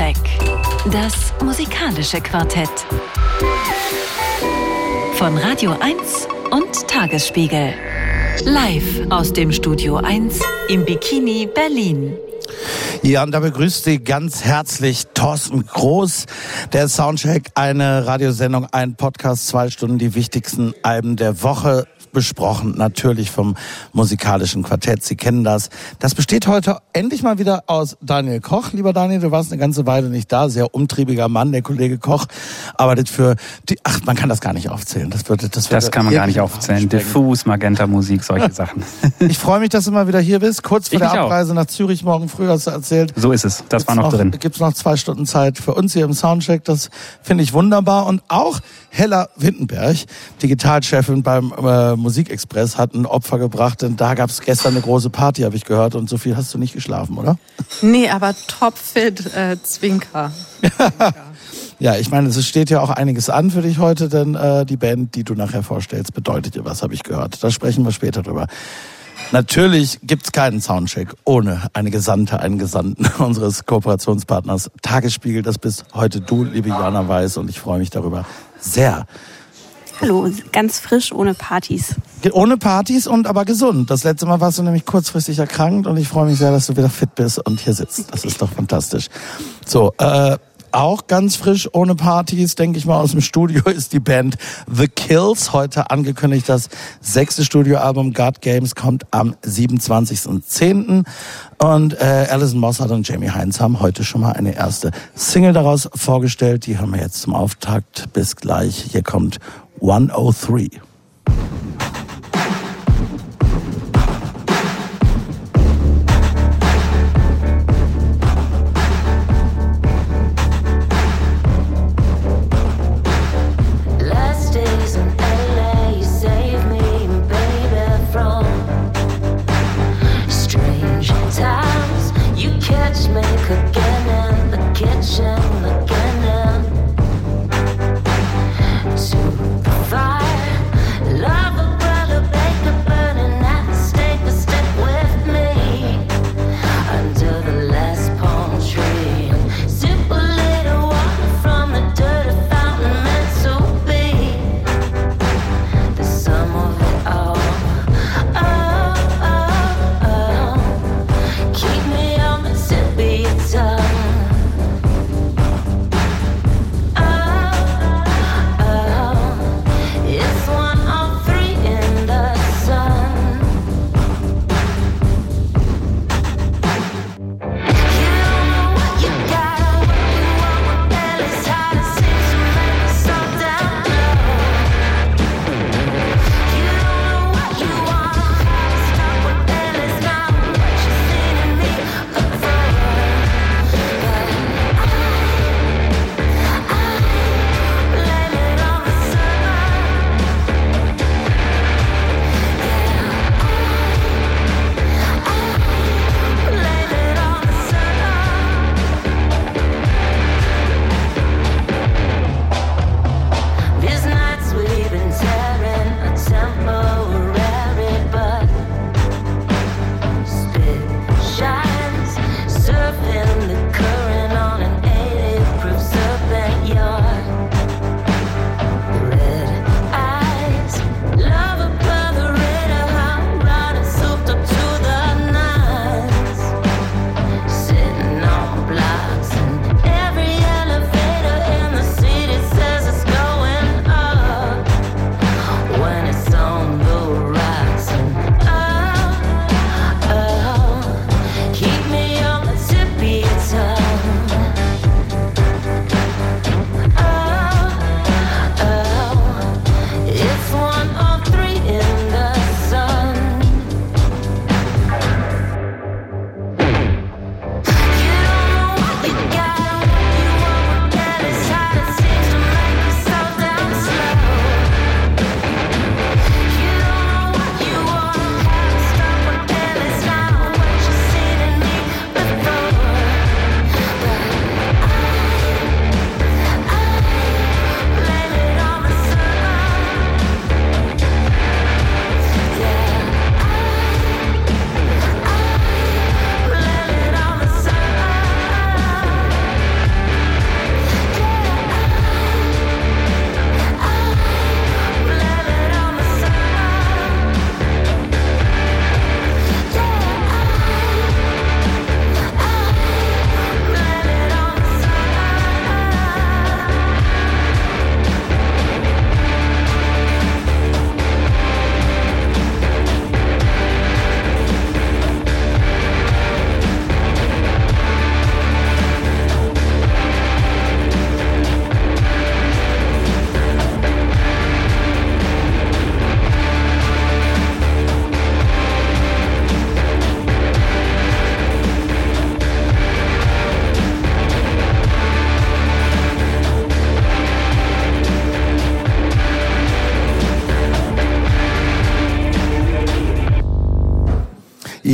Soundcheck. Das musikalische Quartett. Von Radio 1 und Tagesspiegel. Live aus dem Studio 1 im Bikini Berlin. Ja, und da begrüßt Sie ganz herzlich Thorsten Groß. Der Soundcheck, eine Radiosendung, ein Podcast, zwei Stunden, die wichtigsten Alben der Woche besprochen, natürlich vom musikalischen Quartett. Sie kennen das. Das besteht heute endlich mal wieder aus Daniel Koch. Lieber Daniel, du warst eine ganze Weile nicht da. Sehr umtriebiger Mann, der Kollege Koch. Arbeitet für die, ach, man kann das gar nicht aufzählen. Das würde, das, würde das kann man gar nicht aufzählen. Diffus, Magenta Musik, solche Sachen. ich freue mich, dass du mal wieder hier bist. Kurz vor ich der Abreise auch. nach Zürich morgen früh hast du erzählt. So ist es. Das war noch, noch drin. Gibt's noch zwei Stunden Zeit für uns hier im Soundcheck. Das finde ich wunderbar. Und auch Hella Wittenberg, Digitalchefin beim äh, Musikexpress, hat ein Opfer gebracht, denn da gab es gestern eine große Party, habe ich gehört. Und so viel hast du nicht geschlafen, oder? Nee, aber topfit, äh, Zwinker. ja, ich meine, es steht ja auch einiges an für dich heute, denn äh, die Band, die du nachher vorstellst, bedeutet dir was, habe ich gehört. Da sprechen wir später drüber. Natürlich gibt's keinen Soundcheck ohne eine Gesandte, einen Gesandten unseres Kooperationspartners Tagesspiegel. Das bist heute du, liebe Jana Weiß, und ich freue mich darüber sehr. Hallo, ganz frisch, ohne Partys. Ohne Partys und aber gesund. Das letzte Mal warst du nämlich kurzfristig erkrankt und ich freue mich sehr, dass du wieder fit bist und hier sitzt. Das ist doch fantastisch. So, äh, auch ganz frisch, ohne Partys, denke ich mal, aus dem Studio ist die Band The Kills. Heute angekündigt, das sechste Studioalbum God Games kommt am 27.10. Und äh, Alison Mossad und Jamie Heinz haben heute schon mal eine erste Single daraus vorgestellt. Die haben wir jetzt zum Auftakt. Bis gleich. Hier kommt 103.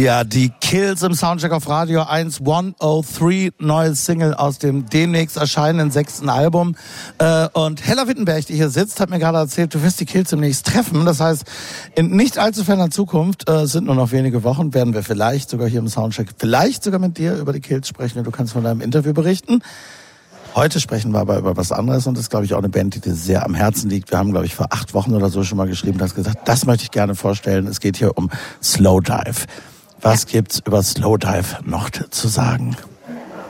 Ja, die Kills im Soundcheck auf Radio 1 103, neues Single aus dem demnächst erscheinenden sechsten Album. Äh, und Hella Wittenberg, die hier sitzt, hat mir gerade erzählt, du wirst die Kills demnächst treffen. Das heißt, in nicht allzu ferner Zukunft, äh, sind nur noch wenige Wochen, werden wir vielleicht sogar hier im Soundcheck, vielleicht sogar mit dir über die Kills sprechen. Du kannst von deinem Interview berichten. Heute sprechen wir aber über was anderes und das ist, glaube ich, auch eine Band, die dir sehr am Herzen liegt. Wir haben, glaube ich, vor acht Wochen oder so schon mal geschrieben, du hast gesagt, das möchte ich gerne vorstellen. Es geht hier um Slowdive. Was ja. gibt's über Slowdive noch zu sagen?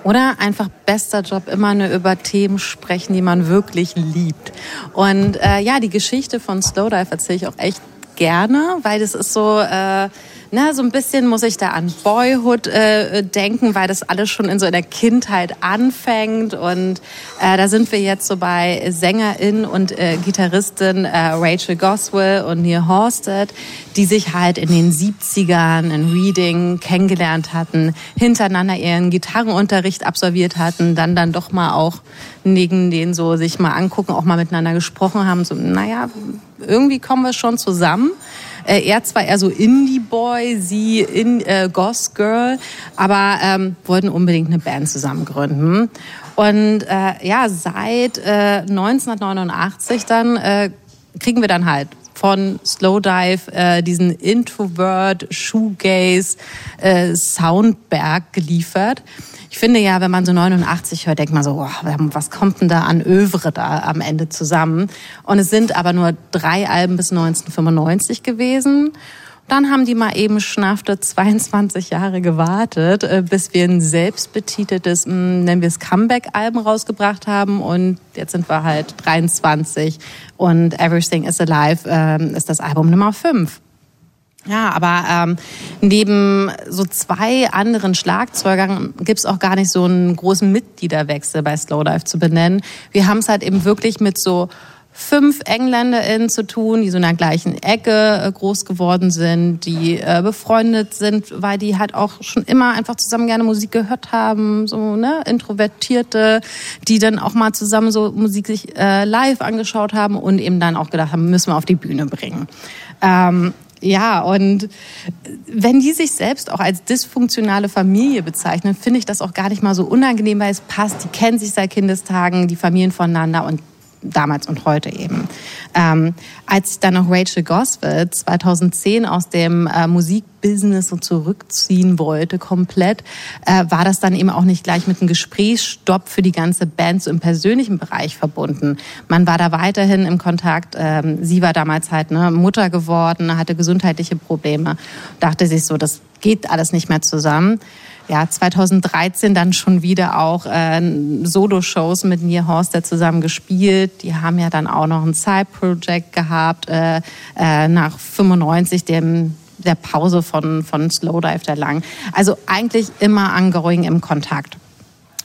Oder einfach bester Job, immer nur über Themen sprechen, die man wirklich liebt. Und äh, ja, die Geschichte von Slowdive erzähle ich auch echt gerne, weil das ist so... Äh, na, so ein bisschen muss ich da an Boyhood äh, denken, weil das alles schon in so einer Kindheit anfängt. Und äh, da sind wir jetzt so bei Sängerin und äh, Gitarristin äh, Rachel Goswell und Neil Horsted, die sich halt in den 70ern in Reading kennengelernt hatten, hintereinander ihren Gitarrenunterricht absolviert hatten, dann dann doch mal auch neben denen so sich mal angucken, auch mal miteinander gesprochen haben, so, naja, irgendwie kommen wir schon zusammen. Äh, er zwar eher so Indie-Boy, sie in äh, Goth Girl, aber ähm, wollten unbedingt eine Band zusammen gründen. Und äh, ja, seit äh, 1989 dann äh, kriegen wir dann halt von Slowdive äh, diesen Introvert Shoegaze äh, Soundberg geliefert ich finde ja, wenn man so 89 hört, denkt man so, oh, was kommt denn da an Övre da am Ende zusammen? Und es sind aber nur drei Alben bis 1995 gewesen. Dann haben die mal eben schnaffte 22 Jahre gewartet, äh, bis wir ein selbstbetiteltes, hm, nennen wir es Comeback-Album rausgebracht haben. Und jetzt sind wir halt 23 und Everything is Alive äh, ist das Album Nummer 5. Ja, aber ähm, neben so zwei anderen Schlagzeugern gibt's auch gar nicht so einen großen Mitgliederwechsel bei Slowdive zu benennen. Wir haben es halt eben wirklich mit so fünf EngländerInnen zu tun, die so in der gleichen Ecke äh, groß geworden sind, die äh, befreundet sind, weil die halt auch schon immer einfach zusammen gerne Musik gehört haben, so ne Introvertierte, die dann auch mal zusammen so Musik sich äh, live angeschaut haben und eben dann auch gedacht haben, müssen wir auf die Bühne bringen. Ähm, ja, und wenn die sich selbst auch als dysfunktionale Familie bezeichnen, finde ich das auch gar nicht mal so unangenehm, weil es passt. Die kennen sich seit Kindestagen, die Familien voneinander und damals und heute eben. Ähm, als ich dann noch Rachel Goswell 2010 aus dem äh, Musikbusiness so zurückziehen wollte, komplett, äh, war das dann eben auch nicht gleich mit einem Gesprächsstopp für die ganze Band so im persönlichen Bereich verbunden. Man war da weiterhin im Kontakt. Ähm, sie war damals halt ne, Mutter geworden, hatte gesundheitliche Probleme, dachte sich so, das geht alles nicht mehr zusammen ja, 2013 dann schon wieder auch äh, Solo-Shows mit Neil Horster zusammen gespielt. Die haben ja dann auch noch ein Side-Project gehabt, äh, äh, nach 95, dem der Pause von, von Slowdive der lang. Also eigentlich immer ongoing im Kontakt.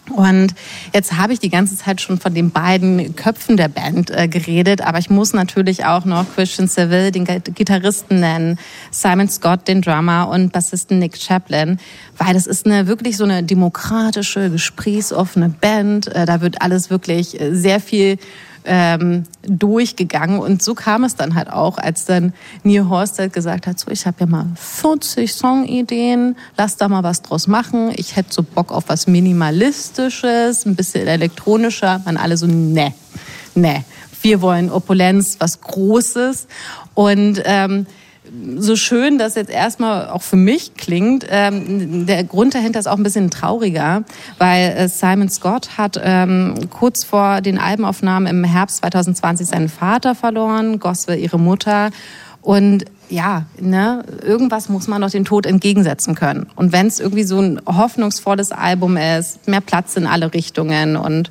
Und jetzt habe ich die ganze Zeit schon von den beiden Köpfen der Band äh, geredet, aber ich muss natürlich auch noch Christian Seville, den Gitarristen nennen, Simon Scott, den Drummer und Bassisten Nick Chaplin, weil das ist eine wirklich so eine demokratische, gesprächsoffene Band. Äh, da wird alles wirklich äh, sehr viel ähm, durchgegangen. Und so kam es dann halt auch, als dann Neil Horsted gesagt hat, so ich habe ja mal 40 Songideen, lass da mal was draus machen. Ich hätte so Bock auf was Minimalistisches, ein bisschen elektronischer. Man alle so, ne, ne. Wir wollen Opulenz, was Großes. Und ähm, so schön das jetzt erstmal auch für mich klingt, ähm, der Grund dahinter ist auch ein bisschen trauriger, weil äh, Simon Scott hat ähm, kurz vor den Albenaufnahmen im Herbst 2020 seinen Vater verloren, Goswell ihre Mutter. Und ja, ne, irgendwas muss man doch den Tod entgegensetzen können. Und wenn es irgendwie so ein hoffnungsvolles Album ist, mehr Platz in alle Richtungen und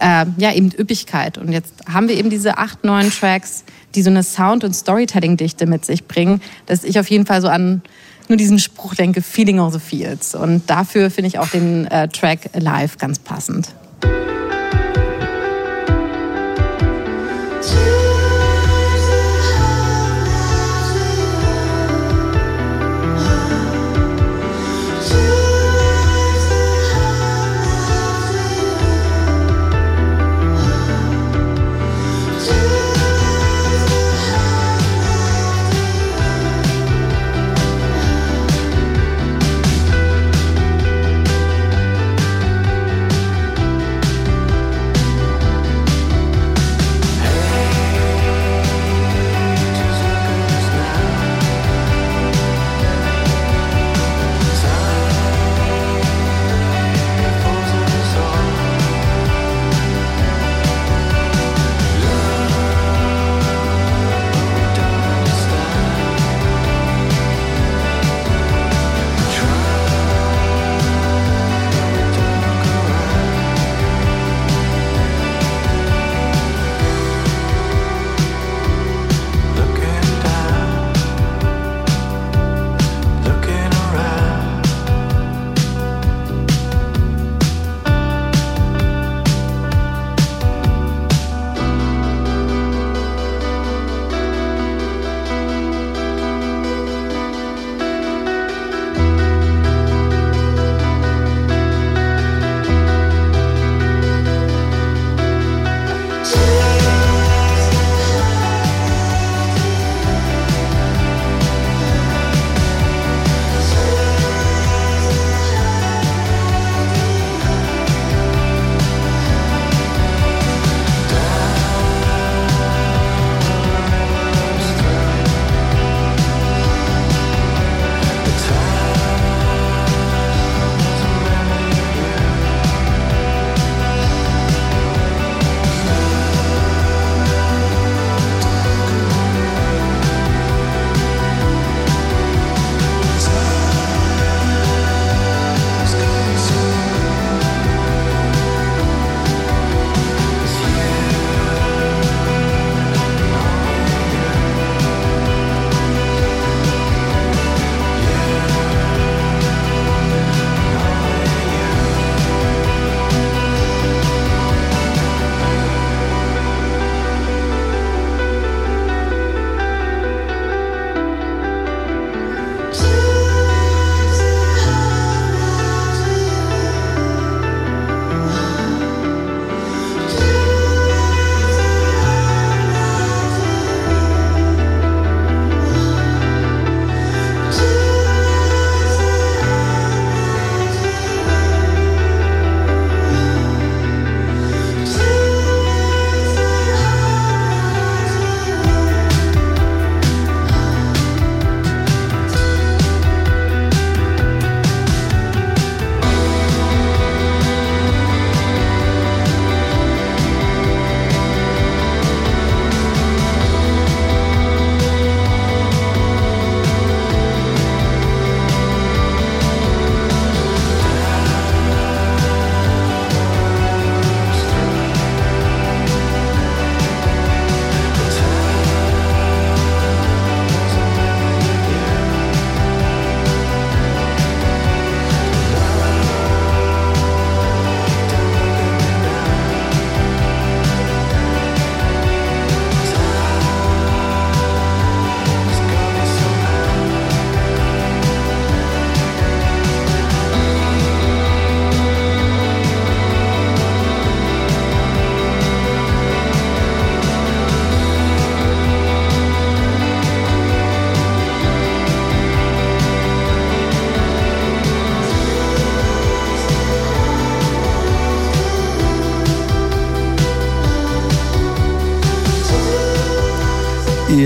äh, ja, eben Üppigkeit. Und jetzt haben wir eben diese acht, neun Tracks, die so eine Sound- und Storytelling-Dichte mit sich bringen, dass ich auf jeden Fall so an nur diesen Spruch denke, Feeling of the Fields. Und dafür finde ich auch den äh, Track live ganz passend.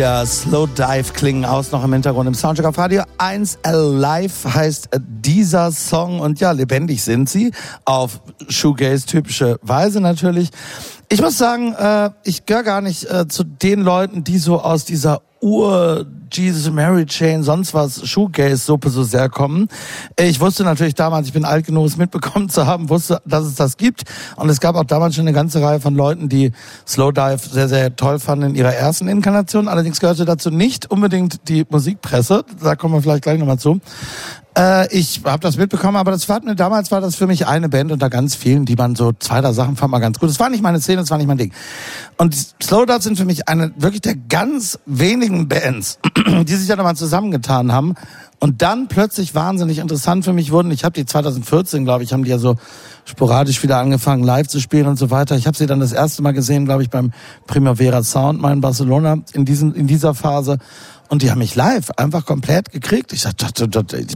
Ja, Slow Dive klingen aus noch im Hintergrund im Soundcheck auf Radio 1 Alive heißt dieser Song und ja, lebendig sind sie auf Shoegaze typische Weise natürlich. Ich muss sagen, äh, ich gehöre gar nicht äh, zu den Leuten, die so aus dieser Ur Jesus Mary Chain, sonst was Shoegaze-Suppe so sehr kommen. Ich wusste natürlich damals, ich bin alt genug, es mitbekommen zu haben, wusste, dass es das gibt. Und es gab auch damals schon eine ganze Reihe von Leuten, die Slowdive sehr, sehr toll fanden in ihrer ersten Inkarnation. Allerdings gehörte dazu nicht unbedingt die Musikpresse. Da kommen wir vielleicht gleich nochmal zu. Äh, ich habe das mitbekommen, aber das war damals war das für mich eine Band unter ganz vielen, die man so zwei der Sachen fand mal ganz gut. Das war nicht meine Szene, das war nicht mein Ding. Und Slow Dot sind für mich eine wirklich der ganz wenigen Bands, die sich ja nochmal zusammengetan haben und dann plötzlich wahnsinnig interessant für mich wurden. Ich habe die 2014, glaube ich, haben die ja so sporadisch wieder angefangen live zu spielen und so weiter. Ich habe sie dann das erste Mal gesehen, glaube ich, beim Primavera Sound mal in Barcelona in diesem in dieser Phase und die haben mich live einfach komplett gekriegt. Ich dachte,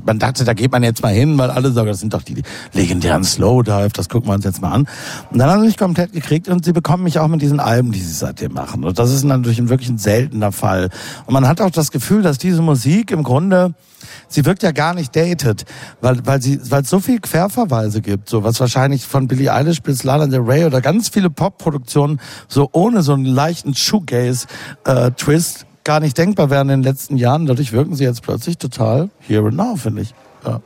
man dachte, da geht man jetzt mal hin, weil alle sagen, das sind doch die legendären Slowdive, das gucken wir uns jetzt mal an. Und dann haben sie mich komplett gekriegt und sie bekommen mich auch mit diesen Alben, die sie seitdem machen. Und das ist natürlich ein wirklich ein seltener Fall. Und man hat auch das Gefühl, dass diese Musik im Grunde, sie wirkt ja gar nicht dated, weil, weil sie, weil es so viel Querverweise gibt, so was wahrscheinlich von Billie Eilish bis Lana Del Rey oder ganz viele Popproduktionen so ohne so einen leichten Shoegaze-Twist äh, gar nicht denkbar wären in den letzten Jahren. Dadurch wirken sie jetzt plötzlich total here and now, finde ich. Ja.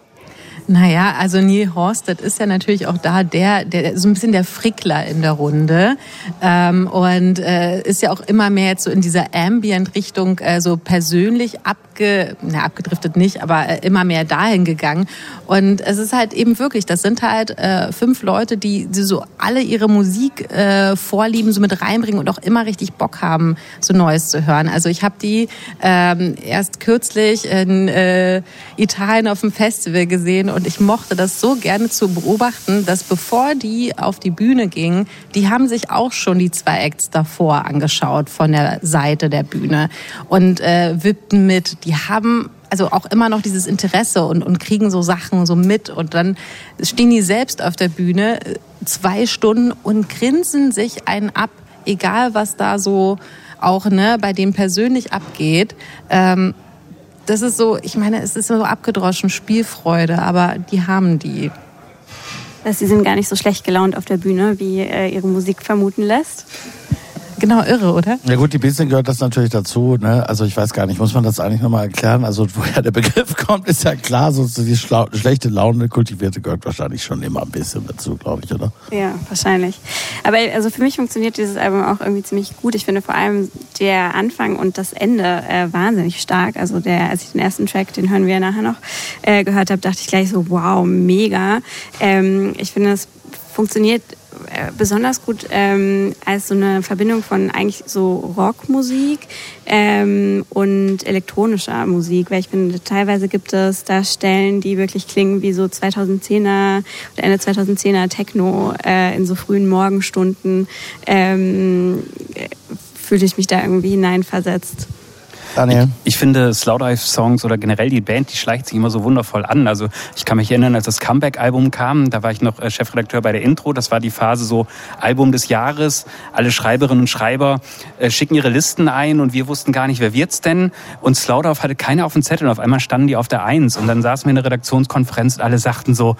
Naja, also Neil Horsted ist ja natürlich auch da der, der so ein bisschen der Frickler in der Runde ähm, und äh, ist ja auch immer mehr jetzt so in dieser Ambient-Richtung äh, so persönlich abge, na, abgedriftet nicht, aber äh, immer mehr dahin gegangen. Und es ist halt eben wirklich, das sind halt äh, fünf Leute, die, die so alle ihre Musik äh, vorlieben, so mit reinbringen und auch immer richtig Bock haben, so Neues zu hören. Also ich habe die ähm, erst kürzlich in äh, Italien auf dem Festival gesehen und ich mochte das so gerne zu beobachten, dass bevor die auf die Bühne gingen, die haben sich auch schon die zwei Acts davor angeschaut von der Seite der Bühne und äh, wippten mit. Die haben also auch immer noch dieses Interesse und, und kriegen so Sachen so mit und dann stehen die selbst auf der Bühne äh, zwei Stunden und grinsen sich einen ab, egal was da so auch ne, bei dem persönlich abgeht. Ähm, das ist so, ich meine, es ist so abgedroschen, Spielfreude, aber die haben die. Sie sind gar nicht so schlecht gelaunt auf der Bühne, wie äh, ihre Musik vermuten lässt. Genau, irre, oder? Ja gut, die bisschen gehört das natürlich dazu. Ne? Also ich weiß gar nicht, muss man das eigentlich nochmal erklären? Also woher der Begriff kommt, ist ja klar. So die schlechte Laune, kultivierte gehört wahrscheinlich schon immer ein bisschen dazu, glaube ich, oder? Ja, wahrscheinlich. Aber also für mich funktioniert dieses Album auch irgendwie ziemlich gut. Ich finde vor allem der Anfang und das Ende äh, wahnsinnig stark. Also der, als ich den ersten Track, den hören wir ja nachher noch, äh, gehört habe, dachte ich gleich so, wow, mega. Ähm, ich finde, es funktioniert besonders gut ähm, als so eine Verbindung von eigentlich so Rockmusik ähm, und elektronischer Musik, weil ich finde, teilweise gibt es da Stellen, die wirklich klingen wie so 2010er oder Ende 2010er Techno äh, in so frühen Morgenstunden. Ähm, fühlte ich mich da irgendwie hineinversetzt. Daniel? Ich, ich finde Slowdive-Songs oder generell die Band, die schleicht sich immer so wundervoll an. Also ich kann mich erinnern, als das Comeback-Album kam, da war ich noch äh, Chefredakteur bei der Intro. Das war die Phase so Album des Jahres. Alle Schreiberinnen und Schreiber äh, schicken ihre Listen ein und wir wussten gar nicht, wer wird's denn? Und Slowdive hatte keiner auf dem Zettel und auf einmal standen die auf der Eins. Und dann saßen wir in der Redaktionskonferenz und alle sagten so,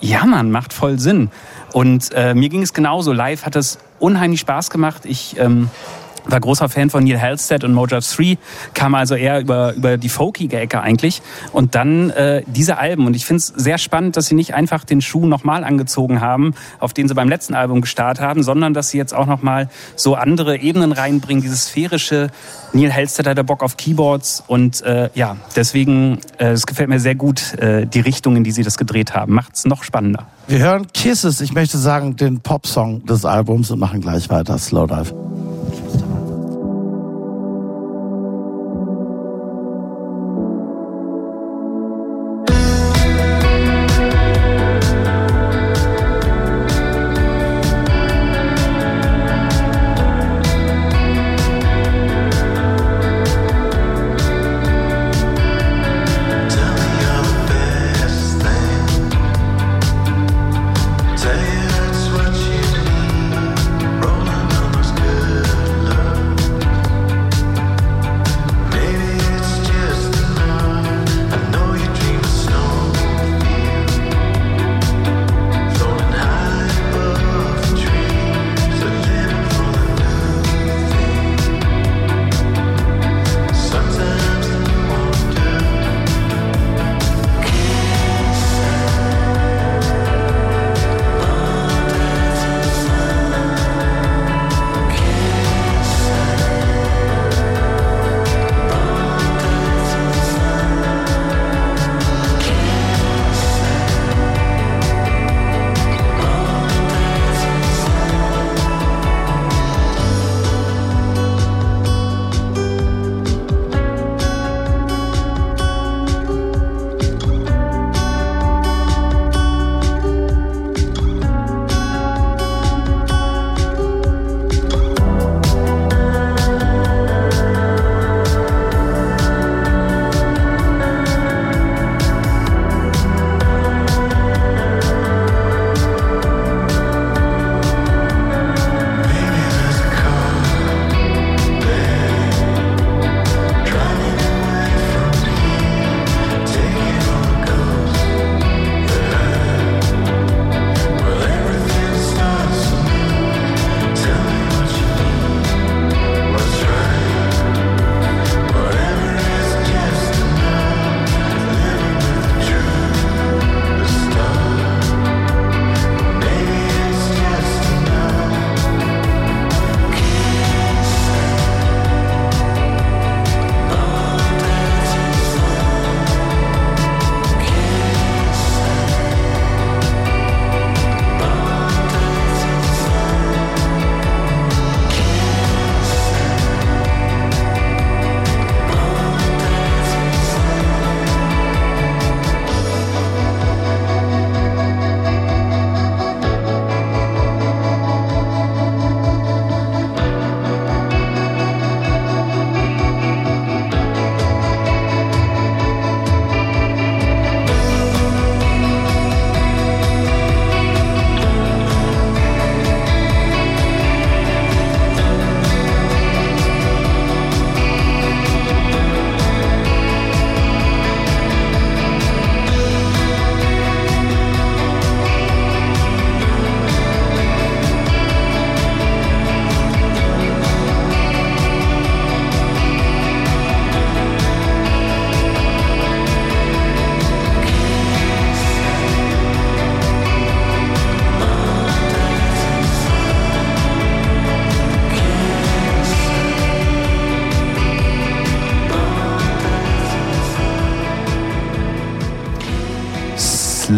ja man, macht voll Sinn. Und äh, mir ging es genauso. Live hat es unheimlich Spaß gemacht. Ich ähm, war großer Fan von Neil Halstead und Mojo 3, kam also eher über, über die folkige Ecke eigentlich. Und dann äh, diese Alben. Und ich finde es sehr spannend, dass sie nicht einfach den Schuh nochmal angezogen haben, auf den sie beim letzten Album gestartet haben, sondern dass sie jetzt auch nochmal so andere Ebenen reinbringen, dieses sphärische. Neil Halstead hat der Bock auf Keyboards und äh, ja, deswegen, äh, es gefällt mir sehr gut, äh, die Richtung, in die sie das gedreht haben. Macht es noch spannender. Wir hören Kisses, ich möchte sagen, den Popsong des Albums und machen gleich weiter. Slowdive.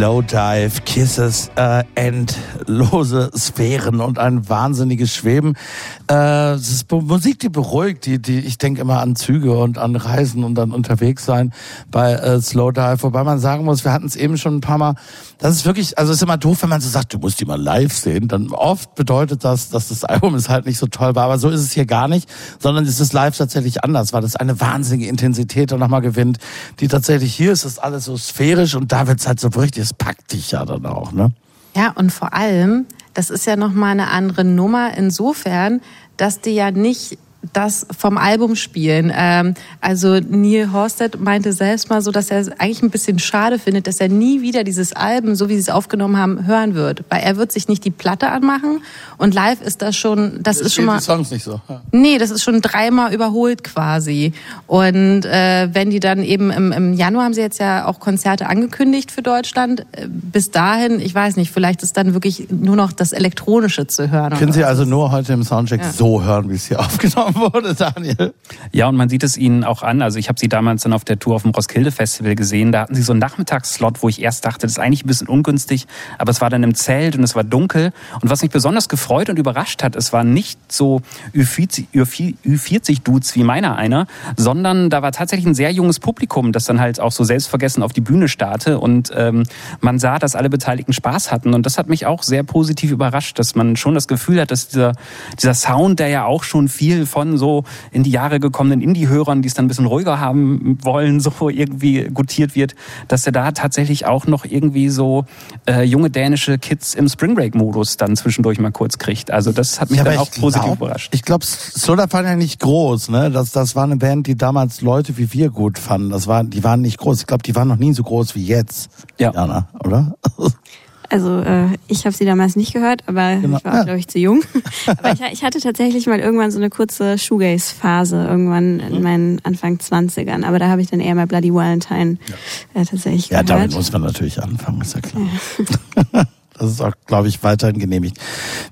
Slowdive, Kisses, äh, endlose Sphären und ein wahnsinniges Schweben. Äh, es ist Musik, die beruhigt, die, die ich denke immer an Züge und an Reisen und an unterwegs sein bei äh, Slowdive. Wobei man sagen muss, wir hatten es eben schon ein paar Mal. Das ist wirklich, also es ist immer doof, wenn man so sagt, du musst die mal live sehen. Dann oft bedeutet das, dass das Album ist halt nicht so toll war. Aber so ist es hier gar nicht, sondern es ist live tatsächlich anders, weil das eine wahnsinnige Intensität dann nochmal gewinnt, die tatsächlich hier ist, ist alles so sphärisch und da wird's halt so richtig, es packt dich ja dann auch, ne? Ja, und vor allem, das ist ja nochmal eine andere Nummer insofern, dass die ja nicht das vom Album spielen. Ähm, also Neil Horsted meinte selbst mal so, dass er es eigentlich ein bisschen schade findet, dass er nie wieder dieses Album, so wie sie es aufgenommen haben, hören wird. Weil er wird sich nicht die Platte anmachen und live ist das schon, das, das ist schon mal... die Songs nicht so. Ja. Nee, das ist schon dreimal überholt quasi. Und äh, wenn die dann eben im, im Januar haben sie jetzt ja auch Konzerte angekündigt für Deutschland. Äh, bis dahin, ich weiß nicht, vielleicht ist dann wirklich nur noch das Elektronische zu hören. Können Sie also nur heute im Soundcheck ja. so hören, wie es hier aufgenommen wurde, Daniel. Ja, und man sieht es ihnen auch an. Also ich habe sie damals dann auf der Tour auf dem Roskilde Festival gesehen. Da hatten sie so einen Nachmittagsslot, wo ich erst dachte, das ist eigentlich ein bisschen ungünstig, aber es war dann im Zelt und es war dunkel. Und was mich besonders gefreut und überrascht hat, es war nicht so Ü40-Dudes wie meiner einer, sondern da war tatsächlich ein sehr junges Publikum, das dann halt auch so selbstvergessen auf die Bühne starrte und ähm, man sah, dass alle Beteiligten Spaß hatten. Und das hat mich auch sehr positiv überrascht, dass man schon das Gefühl hat, dass dieser, dieser Sound, der ja auch schon viel von so in die Jahre gekommenen Indie-Hörern, die es dann ein bisschen ruhiger haben wollen, so irgendwie gutiert wird, dass er da tatsächlich auch noch irgendwie so äh, junge dänische Kids im Spring Break-Modus dann zwischendurch mal kurz kriegt. Also das hat mich ja, dann auch positiv glaub, überrascht. Ich glaube, Soda war ja nicht groß, ne? Das, das war eine Band, die damals Leute wie wir gut fanden. Das war, die waren nicht groß. Ich glaube, die waren noch nie so groß wie jetzt. Ja. Jana, oder? Also äh, ich habe sie damals nicht gehört, aber genau. ich war, ja. glaube ich, zu jung. aber ich, ich, hatte tatsächlich mal irgendwann so eine kurze Shoegaze-Phase, irgendwann in mhm. meinen Anfang 20ern. Aber da habe ich dann eher mal Bloody Valentine ja. äh, tatsächlich ja, gehört. Ja, damit muss man natürlich anfangen, ist ja klar. Das ist auch, glaube ich, weiterhin genehmigt.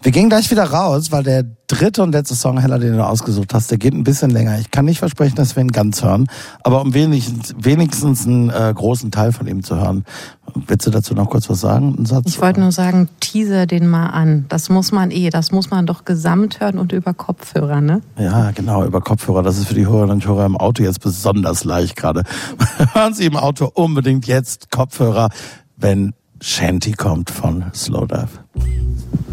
Wir gehen gleich wieder raus, weil der dritte und letzte Song, Heller, den du ausgesucht hast, der geht ein bisschen länger. Ich kann nicht versprechen, dass wir ihn ganz hören, aber um wenigstens, wenigstens einen äh, großen Teil von ihm zu hören. Willst du dazu noch kurz was sagen? Einen Satz? Ich wollte nur sagen, teaser den mal an. Das muss man eh, das muss man doch gesamt hören und über Kopfhörer, ne? Ja, genau, über Kopfhörer. Das ist für die Hörerinnen und Hörer im Auto jetzt besonders leicht gerade. Hören Sie im Auto unbedingt jetzt Kopfhörer, wenn Shanty kommt von Slowdive. So,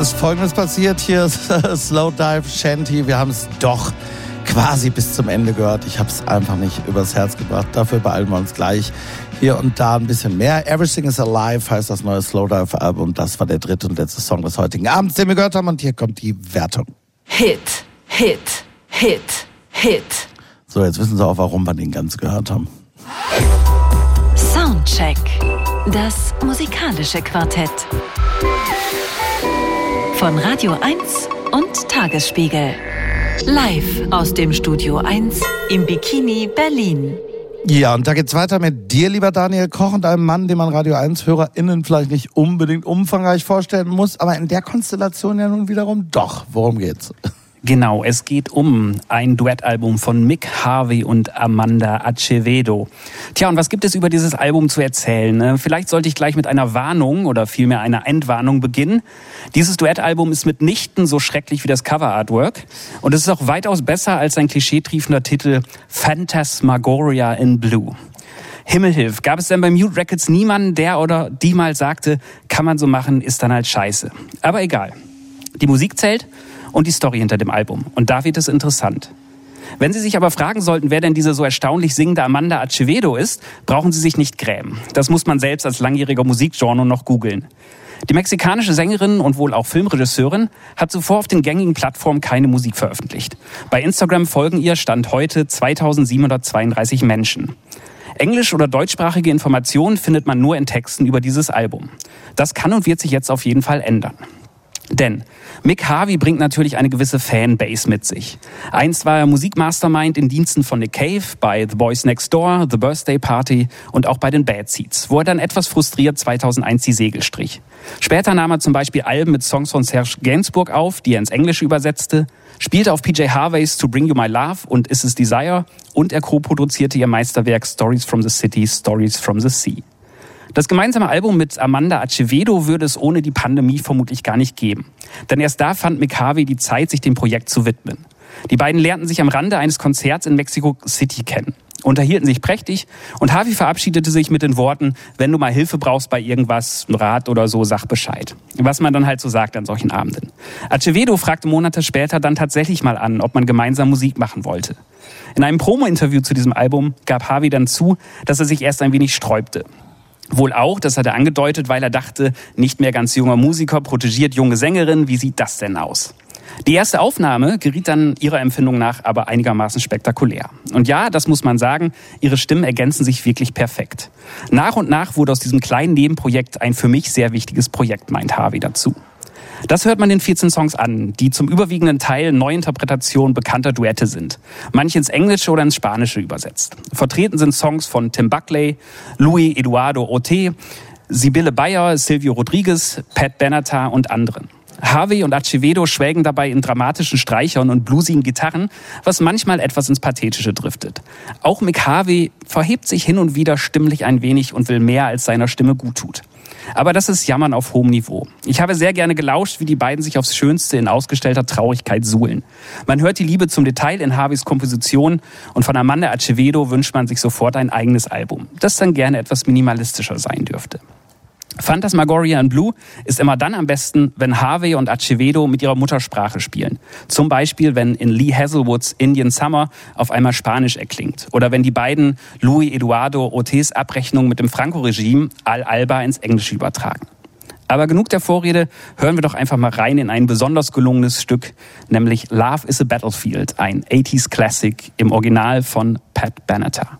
ist Folgendes passiert hier. Slow Dive Shanty. Wir haben es doch quasi bis zum Ende gehört. Ich habe es einfach nicht übers Herz gebracht. Dafür beeilen wir uns gleich. Hier und da ein bisschen mehr. Everything is Alive heißt das neue Slowdive Album. Das war der dritte und letzte Song des heutigen Abends, den wir gehört haben. Und hier kommt die Wertung. Hit, Hit, Hit, Hit. So, jetzt wissen Sie auch, warum wir den ganz gehört haben. Soundcheck. Das musikalische Quartett. Von Radio 1 und Tagesspiegel. Live aus dem Studio 1 im Bikini Berlin. Ja, und da geht's weiter mit dir, lieber Daniel Koch, und einem Mann, den man Radio 1 HörerInnen vielleicht nicht unbedingt umfangreich vorstellen muss, aber in der Konstellation ja nun wiederum doch. Worum geht's? Genau, es geht um ein Duettalbum von Mick Harvey und Amanda Acevedo. Tja, und was gibt es über dieses Album zu erzählen? Äh, vielleicht sollte ich gleich mit einer Warnung oder vielmehr einer Endwarnung beginnen. Dieses Duettalbum ist mitnichten so schrecklich wie das Cover-Artwork und es ist auch weitaus besser als sein klischeetriefender Titel Phantasmagoria in Blue. Himmelhilf, gab es denn bei Mute Records niemanden, der oder die mal sagte, kann man so machen, ist dann halt scheiße. Aber egal. Die Musik zählt und die Story hinter dem Album. Und da wird es interessant. Wenn Sie sich aber fragen sollten, wer denn diese so erstaunlich singende Amanda Acevedo ist, brauchen Sie sich nicht grämen. Das muss man selbst als langjähriger Musikgenre noch googeln. Die mexikanische Sängerin und wohl auch Filmregisseurin hat zuvor auf den gängigen Plattformen keine Musik veröffentlicht. Bei Instagram folgen ihr Stand heute 2732 Menschen. Englisch- oder deutschsprachige Informationen findet man nur in Texten über dieses Album. Das kann und wird sich jetzt auf jeden Fall ändern. Denn Mick Harvey bringt natürlich eine gewisse Fanbase mit sich. Einst war er Musikmastermind in Diensten von Nick Cave bei The Boys Next Door, The Birthday Party und auch bei den Bad Seeds, wo er dann etwas frustriert 2001 die Segel strich. Später nahm er zum Beispiel Alben mit Songs von Serge Gainsbourg auf, die er ins Englische übersetzte, spielte auf PJ Harveys To Bring You My Love und Is It Desire und er co-produzierte ihr Meisterwerk Stories from the City, Stories from the Sea. Das gemeinsame Album mit Amanda Acevedo würde es ohne die Pandemie vermutlich gar nicht geben. Denn erst da fand Mick Harvey die Zeit, sich dem Projekt zu widmen. Die beiden lernten sich am Rande eines Konzerts in Mexico City kennen, unterhielten sich prächtig und Harvey verabschiedete sich mit den Worten, wenn du mal Hilfe brauchst bei irgendwas, Rat oder so, sag Bescheid. Was man dann halt so sagt an solchen Abenden. Acevedo fragte Monate später dann tatsächlich mal an, ob man gemeinsam Musik machen wollte. In einem Promo-Interview zu diesem Album gab Harvey dann zu, dass er sich erst ein wenig sträubte. Wohl auch, das hat er angedeutet, weil er dachte, nicht mehr ganz junger Musiker protegiert junge Sängerin, wie sieht das denn aus? Die erste Aufnahme geriet dann ihrer Empfindung nach aber einigermaßen spektakulär. Und ja, das muss man sagen, ihre Stimmen ergänzen sich wirklich perfekt. Nach und nach wurde aus diesem kleinen Nebenprojekt ein für mich sehr wichtiges Projekt, meint Harvey dazu. Das hört man den 14 Songs an, die zum überwiegenden Teil Neuinterpretationen bekannter Duette sind. Manche ins Englische oder ins Spanische übersetzt. Vertreten sind Songs von Tim Buckley, Louis Eduardo Ote, Sibylle Bayer, Silvio Rodriguez, Pat Benatar und anderen. Harvey und Acevedo schwelgen dabei in dramatischen Streichern und bluesigen Gitarren, was manchmal etwas ins Pathetische driftet. Auch Mick Harvey verhebt sich hin und wieder stimmlich ein wenig und will mehr als seiner Stimme gut tut. Aber das ist Jammern auf hohem Niveau. Ich habe sehr gerne gelauscht, wie die beiden sich aufs Schönste in ausgestellter Traurigkeit suhlen. Man hört die Liebe zum Detail in Harveys Komposition und von Amanda Acevedo wünscht man sich sofort ein eigenes Album, das dann gerne etwas minimalistischer sein dürfte. Phantasmagoria in Blue ist immer dann am besten, wenn Harvey und Acevedo mit ihrer Muttersprache spielen. Zum Beispiel, wenn in Lee Hazelwoods Indian Summer auf einmal Spanisch erklingt. Oder wenn die beiden Louis Eduardo Otes Abrechnung mit dem Franco-Regime Al Alba ins Englische übertragen. Aber genug der Vorrede, hören wir doch einfach mal rein in ein besonders gelungenes Stück, nämlich Love is a Battlefield, ein 80s Classic im Original von Pat Benatar.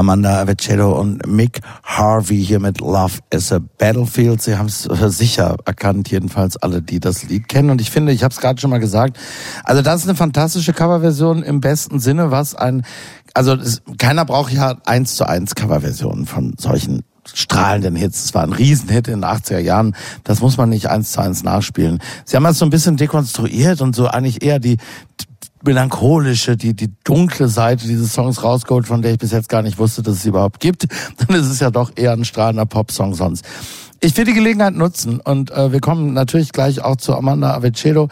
Amanda Avecello und Mick Harvey hier mit Love is a Battlefield. Sie haben es sicher erkannt, jedenfalls alle, die das Lied kennen. Und ich finde, ich habe es gerade schon mal gesagt, also das ist eine fantastische Coverversion im besten Sinne, was ein, also es, keiner braucht ja eins zu eins Coverversionen von solchen strahlenden Hits. Es war ein Riesenhit in den 80er Jahren. Das muss man nicht eins zu eins nachspielen. Sie haben das so ein bisschen dekonstruiert und so eigentlich eher die melancholische, die, die dunkle Seite dieses Songs rausgeholt, von der ich bis jetzt gar nicht wusste, dass es sie überhaupt gibt. Dann ist es ja doch eher ein strahlender Popsong sonst. Ich will die Gelegenheit nutzen und äh, wir kommen natürlich gleich auch zu Amanda Avecedo,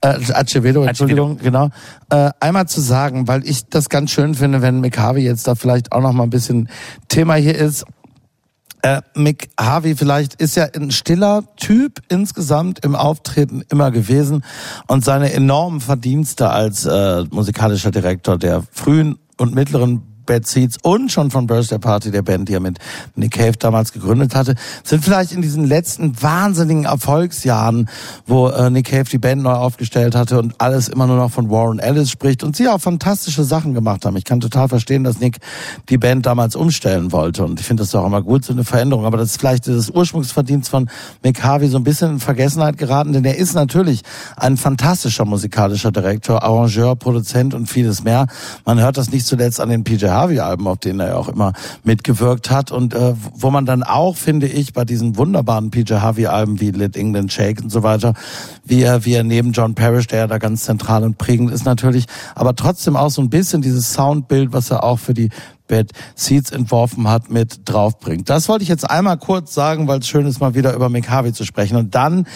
äh, Acevedo, Entschuldigung, genau. Äh, einmal zu sagen, weil ich das ganz schön finde, wenn Mick Harvey jetzt da vielleicht auch noch mal ein bisschen Thema hier ist. Äh, Mick Harvey vielleicht ist ja ein stiller Typ insgesamt im Auftreten immer gewesen und seine enormen Verdienste als äh, musikalischer Direktor der frühen und mittleren Bad Seeds und schon von Birthday Party, der Band, die er mit Nick Cave damals gegründet hatte, sind vielleicht in diesen letzten wahnsinnigen Erfolgsjahren, wo äh, Nick Cave die Band neu aufgestellt hatte und alles immer nur noch von Warren Ellis spricht und sie auch fantastische Sachen gemacht haben. Ich kann total verstehen, dass Nick die Band damals umstellen wollte und ich finde das doch immer gut, so eine Veränderung. Aber das ist vielleicht das Ursprungsverdienst von Mick Harvey so ein bisschen in Vergessenheit geraten, denn er ist natürlich ein fantastischer musikalischer Direktor, Arrangeur, Produzent und vieles mehr. Man hört das nicht zuletzt an den PJ Harvey-Alben, auf denen er ja auch immer mitgewirkt hat und äh, wo man dann auch, finde ich, bei diesen wunderbaren PJ Harvey-Alben wie Let England Shake und so weiter, wie er, wie er neben John Parrish, der ja da ganz zentral und prägend ist natürlich, aber trotzdem auch so ein bisschen dieses Soundbild, was er auch für die Bad Seeds entworfen hat, mit draufbringt. Das wollte ich jetzt einmal kurz sagen, weil es schön ist, mal wieder über Mick Harvey zu sprechen. Und dann,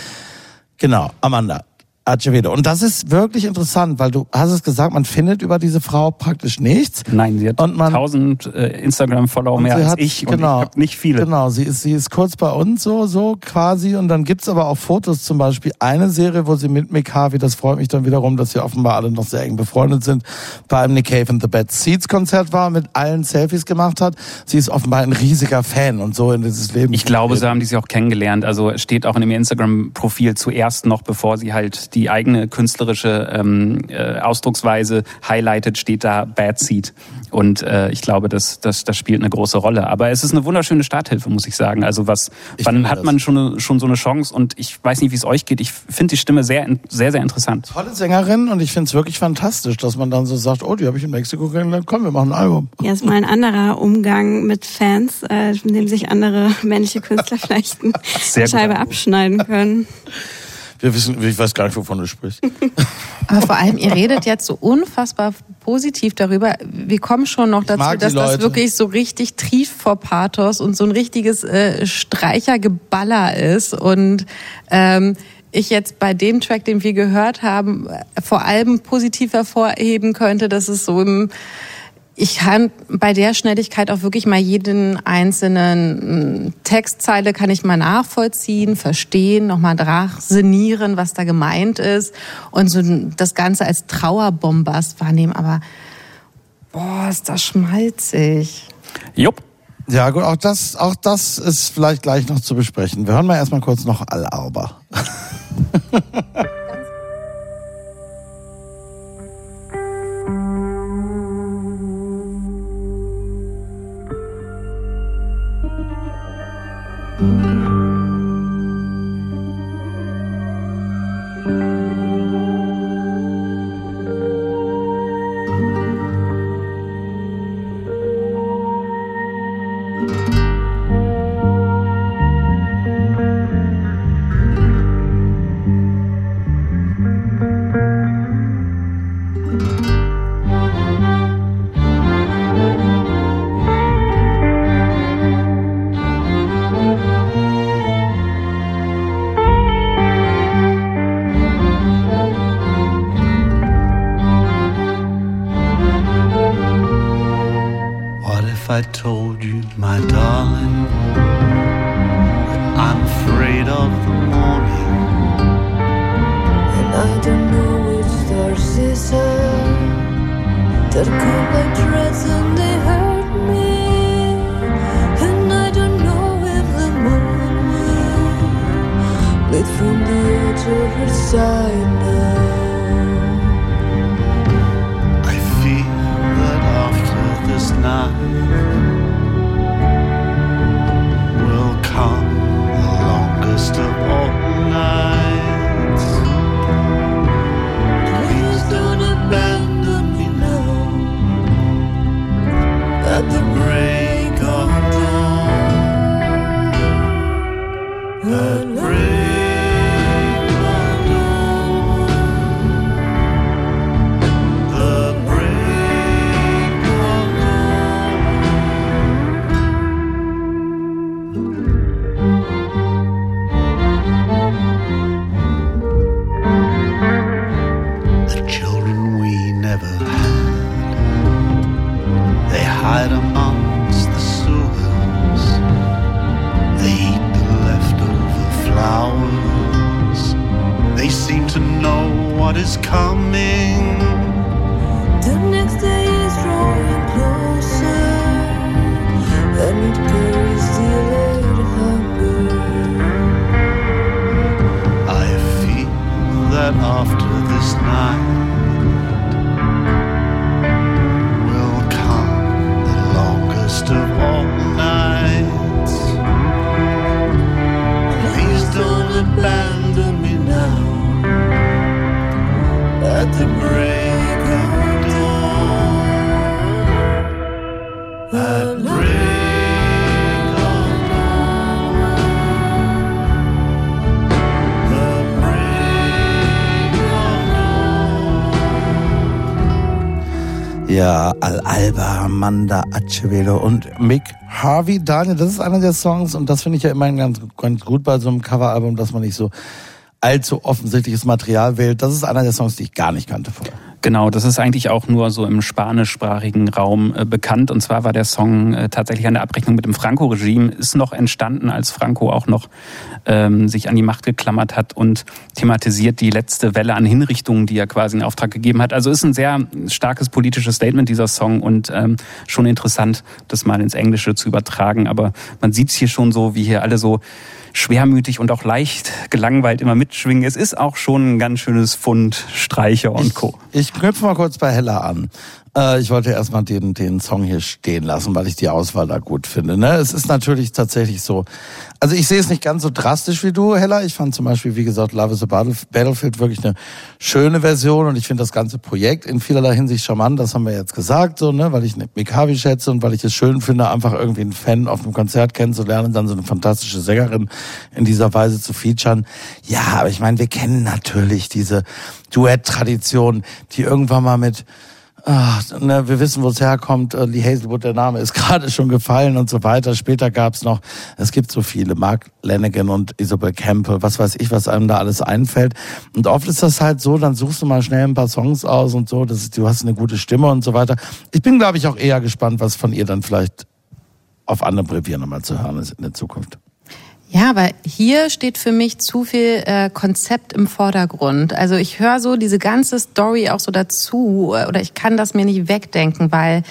genau, Amanda, Acevedo. Und das ist wirklich interessant, weil du hast es gesagt, man findet über diese Frau praktisch nichts. Nein, sie hat Und man- 1000 äh, Instagram-Follower mehr sie als hat- ich genau, und ich hab nicht viele. Genau, sie ist, sie ist kurz bei uns so, so quasi. Und dann gibt's aber auch Fotos, zum Beispiel eine Serie, wo sie mit Mick Harvey, das freut mich dann wiederum, dass wir offenbar alle noch sehr eng befreundet sind, bei einem Nick Cave and the Bad Seeds Konzert war, mit allen Selfies gemacht hat. Sie ist offenbar ein riesiger Fan und so in dieses Leben. Ich glaube, so haben die sich auch kennengelernt. Also steht auch in dem Instagram-Profil zuerst noch, bevor sie halt die eigene künstlerische ähm, äh, Ausdrucksweise highlightet, steht da Bad Seed. Und äh, ich glaube, das, das, das spielt eine große Rolle. Aber es ist eine wunderschöne Starthilfe, muss ich sagen. Also was, Ich wann finde hat das. man schon, schon so eine Chance? Und ich weiß nicht, wie es euch geht. Ich finde die Stimme sehr, sehr, sehr interessant. Tolle Sängerin und ich find's wirklich fantastisch, dass man dann so sagt, oh, die habe ich in Mexiko kennengelernt, komm, wir machen ein Album. Ja, ist mal ein anderer Umgang mit Fans, äh, in dem sich andere männliche Künstler vielleicht eine Scheibe abschneiden können. Wir wissen, ich weiß gar nicht, wovon du sprichst. Aber vor allem, ihr redet jetzt so unfassbar positiv darüber. Wir kommen schon noch dazu, dass das wirklich so richtig trieft vor Pathos und so ein richtiges äh, Streichergeballer ist. Und ähm, ich jetzt bei dem Track, den wir gehört haben, äh, vor allem positiv hervorheben könnte, dass es so im ich kann bei der Schnelligkeit auch wirklich mal jeden einzelnen mm, Textzeile kann ich mal nachvollziehen, verstehen, nochmal sinnieren, was da gemeint ist und so das Ganze als Trauerbombast wahrnehmen. Aber boah, ist das schmalzig. Jupp. Ja, gut, auch das, auch das ist vielleicht gleich noch zu besprechen. Wir hören mal erstmal kurz noch Al-Arba. Amanda Acevedo und Mick Harvey. Daniel, das ist einer der Songs und das finde ich ja immer ganz, ganz gut bei so einem Coveralbum, dass man nicht so allzu offensichtliches Material wählt. Das ist einer der Songs, die ich gar nicht kannte vorher. Genau, das ist eigentlich auch nur so im spanischsprachigen Raum äh, bekannt. Und zwar war der Song äh, tatsächlich an der Abrechnung mit dem Franco-Regime, ist noch entstanden, als Franco auch noch ähm, sich an die Macht geklammert hat und thematisiert die letzte Welle an Hinrichtungen, die er quasi in Auftrag gegeben hat. Also ist ein sehr starkes politisches Statement, dieser Song, und ähm, schon interessant, das mal ins Englische zu übertragen. Aber man sieht es hier schon so, wie hier alle so schwermütig und auch leicht gelangweilt immer mitschwingen. Es ist auch schon ein ganz schönes Fund Streicher und Co. Ich, ich knüpfe mal kurz bei Hella an. Äh, ich wollte erstmal den, den Song hier stehen lassen, weil ich die Auswahl da gut finde. Ne? Es ist natürlich tatsächlich so. Also ich sehe es nicht ganz so drastisch wie du, Hella. Ich fand zum Beispiel, wie gesagt, Love is a Battlefield wirklich eine schöne Version und ich finde das ganze Projekt in vielerlei Hinsicht charmant. Das haben wir jetzt gesagt, so, ne? weil ich Mikavi schätze und weil ich es schön finde, einfach irgendwie einen Fan auf einem Konzert kennenzulernen, dann so eine fantastische Sängerin in dieser Weise zu featuren. Ja, aber ich meine, wir kennen natürlich diese Duett-Tradition, die irgendwann mal mit Ach, ne, wir wissen, wo es herkommt. Äh, Lee Hazelwood, der Name ist gerade schon gefallen und so weiter. Später gab es noch, es gibt so viele, Mark Lanigan und Isabel Campbell, was weiß ich, was einem da alles einfällt. Und oft ist das halt so, dann suchst du mal schnell ein paar Songs aus und so, das ist, du hast eine gute Stimme und so weiter. Ich bin, glaube ich, auch eher gespannt, was von ihr dann vielleicht auf anderem Revier nochmal zu hören ist in der Zukunft. Ja, aber hier steht für mich zu viel äh, Konzept im Vordergrund. Also ich höre so diese ganze Story auch so dazu äh, oder ich kann das mir nicht wegdenken, weil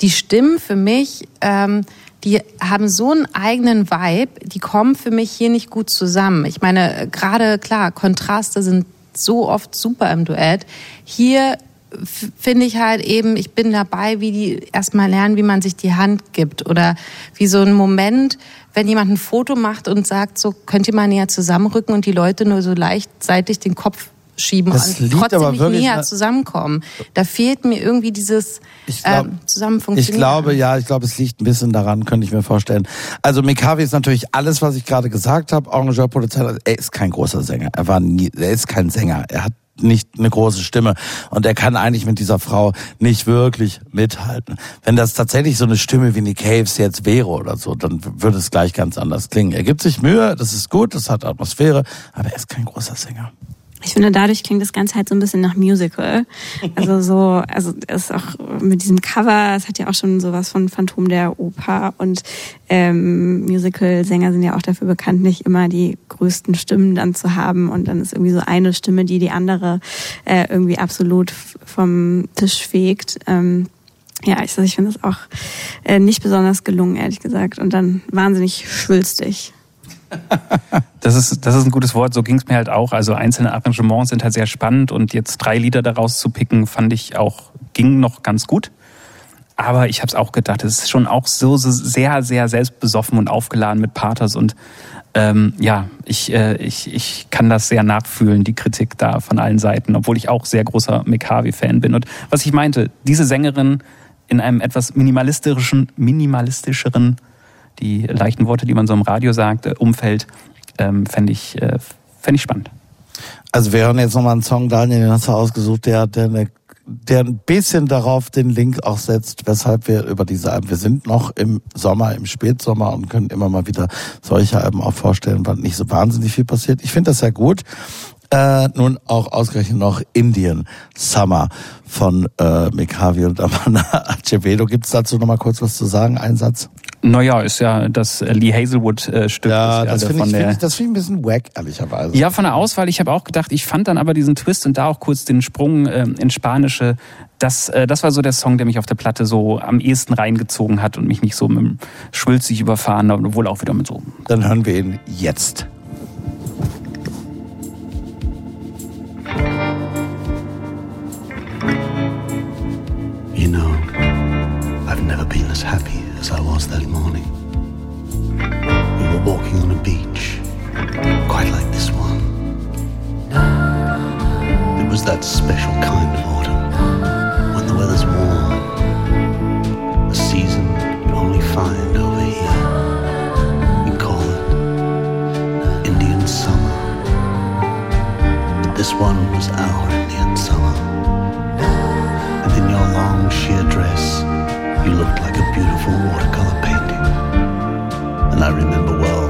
die Stimmen für mich, ähm, die haben so einen eigenen Vibe, die kommen für mich hier nicht gut zusammen. Ich meine, gerade klar, Kontraste sind so oft super im Duett. Hier finde ich halt eben, ich bin dabei, wie die erstmal lernen, wie man sich die Hand gibt oder wie so ein Moment, wenn jemand ein Foto macht und sagt, so könnt ihr mal näher zusammenrücken und die Leute nur so leichtseitisch den Kopf schieben Das und liegt trotzdem nicht näher zusammenkommen. Da fehlt mir irgendwie dieses Ich glaub- ähm, zusammen Ich glaube, ja, ich glaube, es liegt ein bisschen daran, könnte ich mir vorstellen. Also Mikavi ist natürlich alles, was ich gerade gesagt habe. Arrangeur-Produzent, er ist kein großer Sänger. Er war nie, er ist kein Sänger. Er hat nicht eine große Stimme und er kann eigentlich mit dieser Frau nicht wirklich mithalten. Wenn das tatsächlich so eine Stimme wie Nick Caves jetzt wäre oder so, dann würde es gleich ganz anders klingen. Er gibt sich Mühe, das ist gut, das hat Atmosphäre, aber er ist kein großer Sänger. Ich finde, dadurch klingt das Ganze halt so ein bisschen nach Musical. Also so, also ist auch mit diesem Cover, es hat ja auch schon sowas von Phantom der Oper und ähm, Musical-Sänger sind ja auch dafür bekannt, nicht immer die größten Stimmen dann zu haben und dann ist irgendwie so eine Stimme, die die andere äh, irgendwie absolut vom Tisch fegt. Ähm, ja, ich, also ich finde das auch äh, nicht besonders gelungen, ehrlich gesagt, und dann wahnsinnig schwülstig. Das ist, das ist ein gutes Wort, so ging es mir halt auch. Also einzelne Arrangements sind halt sehr spannend und jetzt drei Lieder daraus zu picken, fand ich auch, ging noch ganz gut. Aber ich habe es auch gedacht, es ist schon auch so, so sehr, sehr selbstbesoffen und aufgeladen mit Pathos und ähm, ja, ich, äh, ich, ich kann das sehr nachfühlen, die Kritik da von allen Seiten, obwohl ich auch sehr großer McHarvey-Fan bin. Und was ich meinte, diese Sängerin in einem etwas minimalistischen, minimalistischeren, die leichten Worte, die man so im Radio sagt, äh, Umfeld, ähm, fände ich, äh, fänd ich spannend. Also wir hören jetzt nochmal einen Song, Daniel, den hast du ausgesucht, der, der, eine, der ein bisschen darauf den Link auch setzt, weshalb wir über diese Alben, wir sind noch im Sommer, im Spätsommer und können immer mal wieder solche Alben auch vorstellen, weil nicht so wahnsinnig viel passiert. Ich finde das sehr gut. Äh, nun auch ausgerechnet noch Indian Summer von äh, Mekavi und Amanda Acevedo. Gibt es dazu nochmal kurz was zu sagen? Ein Satz? Naja, ist ja das äh, Lee Hazelwood-Stück. Ja, das finde von ich, der- find ich, das find ich ein bisschen wack, ehrlicherweise. Ja, von der Auswahl. Ich habe auch gedacht, ich fand dann aber diesen Twist und da auch kurz den Sprung ähm, ins Spanische. Das, äh, das war so der Song, der mich auf der Platte so am ehesten reingezogen hat und mich nicht so mit dem schwülzig überfahren, obwohl auch wieder mit so. Dann hören wir ihn jetzt. You know, I've never been as happy as I was that morning. We were walking on a beach, quite like this one. It was that special kind of autumn when the weather's warm, a season you only find over here. We call it Indian summer. But this one was our Indian summer looked like a beautiful watercolor painting. And I remember well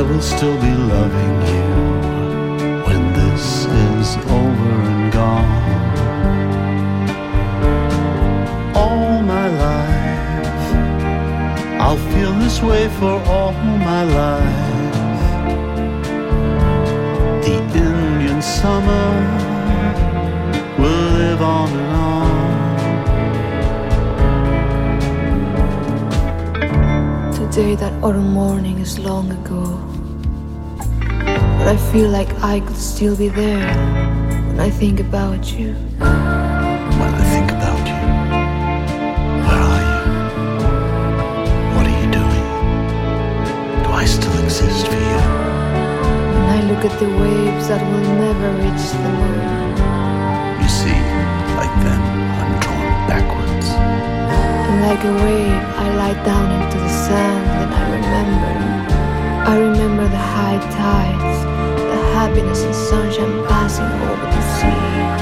I will still be loving you when this is over and gone. All my life, I'll feel this way for all my life. The Indian summer will live on and on. Today, that autumn morning is long ago. I feel like I could still be there when I think about you. When I think about you, where are you? What are you doing? Do I still exist for you? When I look at the waves that will never reach the moon. You see, like them, I'm drawn backwards. And like a wave, I lie down into the sand and I remember. I remember the high tides, happiness and sunshine passing over the sea.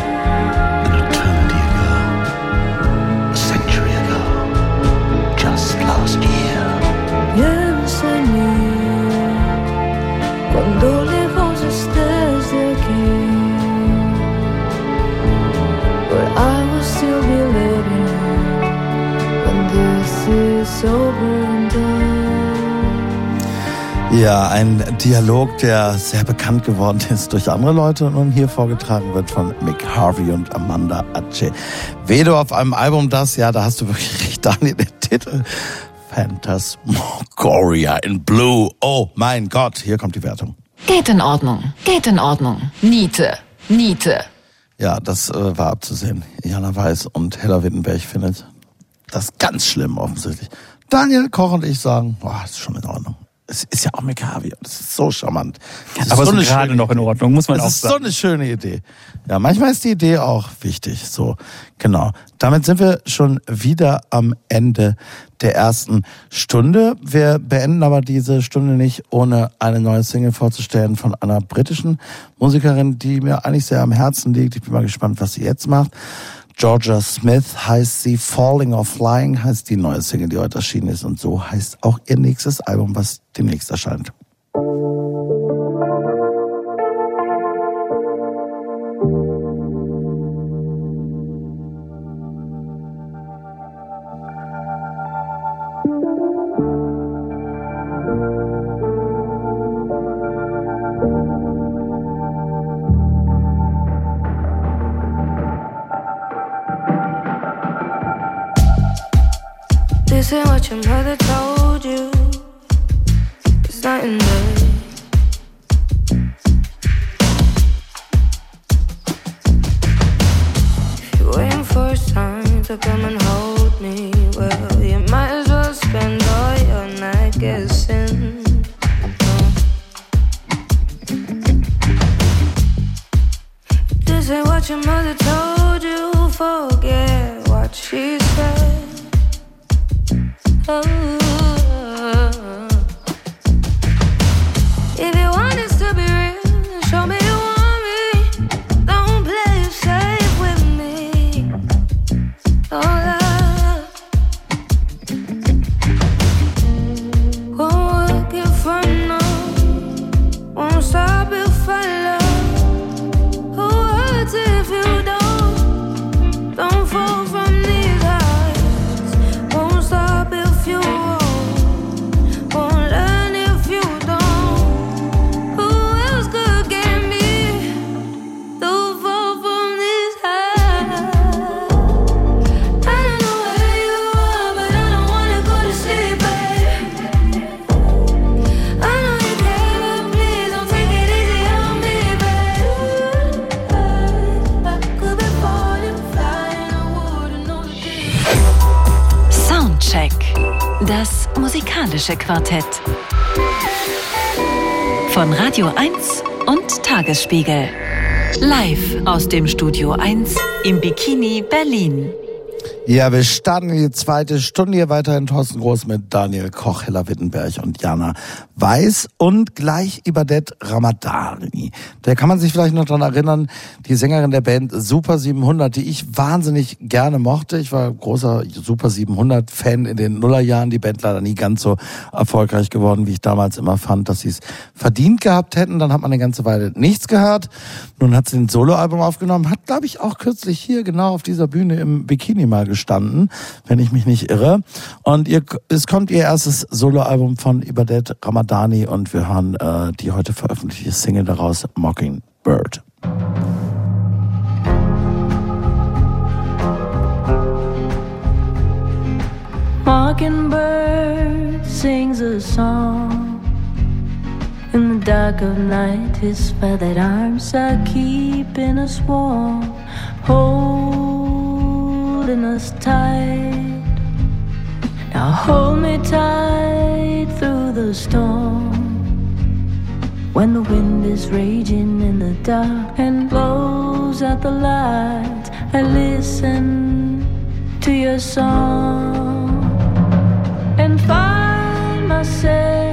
Ja, ein Dialog, der sehr bekannt geworden ist durch andere Leute und nun hier vorgetragen wird von Mick Harvey und Amanda Acevedo auf einem Album, das, ja, da hast du wirklich recht, Daniel, der Titel Phantasmagoria in Blue. Oh mein Gott, hier kommt die Wertung. Geht in Ordnung. Geht in Ordnung. Niete. Niete. Ja, das äh, war abzusehen. Jana Weiß und Hella Wittenberg findet das ganz schlimm offensichtlich. Daniel Koch und ich sagen, boah, ist schon in Ordnung. Es ist ja auch und es ist so charmant. Ist Aber so eine gerade noch in. Ordnung, muss man Es auch ist so sagen. eine schöne Idee. Ja, manchmal ist die Idee auch wichtig. So, genau. Damit sind wir schon wieder am Ende der ersten Stunde. Wir beenden aber diese Stunde nicht, ohne eine neue Single vorzustellen von einer britischen Musikerin, die mir eigentlich sehr am Herzen liegt. Ich bin mal gespannt, was sie jetzt macht. Georgia Smith heißt sie, Falling or Flying heißt die neue Single, die heute erschienen ist. Und so heißt auch ihr nächstes Album, was demnächst erscheint. Musikalische Quartett. Von Radio 1 und Tagesspiegel. Live aus dem Studio 1 im Bikini Berlin. Ja, wir starten die zweite Stunde hier weiterhin Thorsten Groß mit Daniel Koch, Hella Wittenberg und Jana Weiß und gleich Ibadet Ramadani. Der kann man sich vielleicht noch dran erinnern, die Sängerin der Band Super 700, die ich wahnsinnig gerne mochte. Ich war großer Super 700 Fan in den Nullerjahren. Die Band leider nie ganz so erfolgreich geworden, wie ich damals immer fand, dass sie es verdient gehabt hätten. Dann hat man eine ganze Weile nichts gehört. Nun hat sie ein Soloalbum aufgenommen, hat glaube ich auch kürzlich hier genau auf dieser Bühne im Bikini mal gestanden, wenn ich mich nicht irre. Und ihr, es kommt ihr erstes Soloalbum von Ibadet Ramadani und wir hören äh, die heute veröffentlichte Single daraus, Mockingbird. Mockingbird sings a song in the dark of night. His feathered arms are keeping us warm, holding us tight. Now hold me tight through the storm. When the wind is raging in the dark and blows out the light, I listen to your song and find myself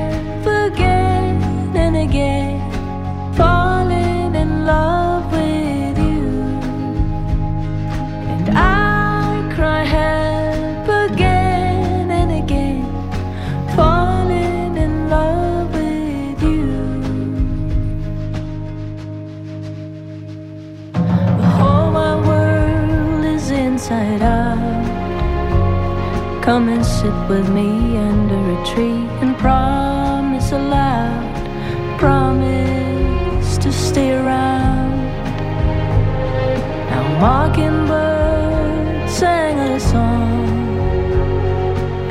Come and sit with me under a tree and promise aloud, promise to stay around. Now Mockingbird sang a song.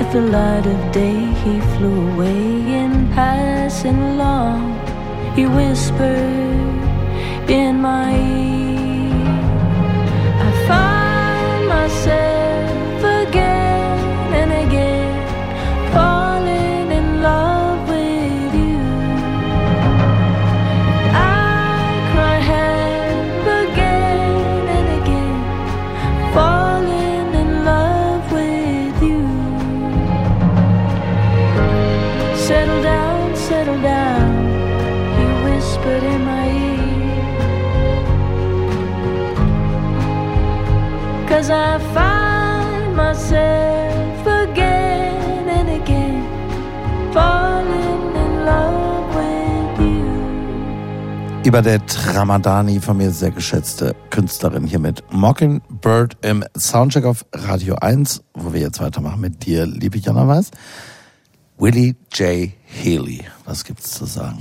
At the light of day he flew away in passing along. He whispered in my ear. I find myself Cause I find myself again and again falling in love with you. Ibadet Ramadani, von mir sehr geschätzte Künstlerin hier mit Mockingbird im Soundcheck auf Radio 1, wo wir jetzt weitermachen mit dir, liebe Jana Weiß. Willie J. Healy, was gibt's zu sagen?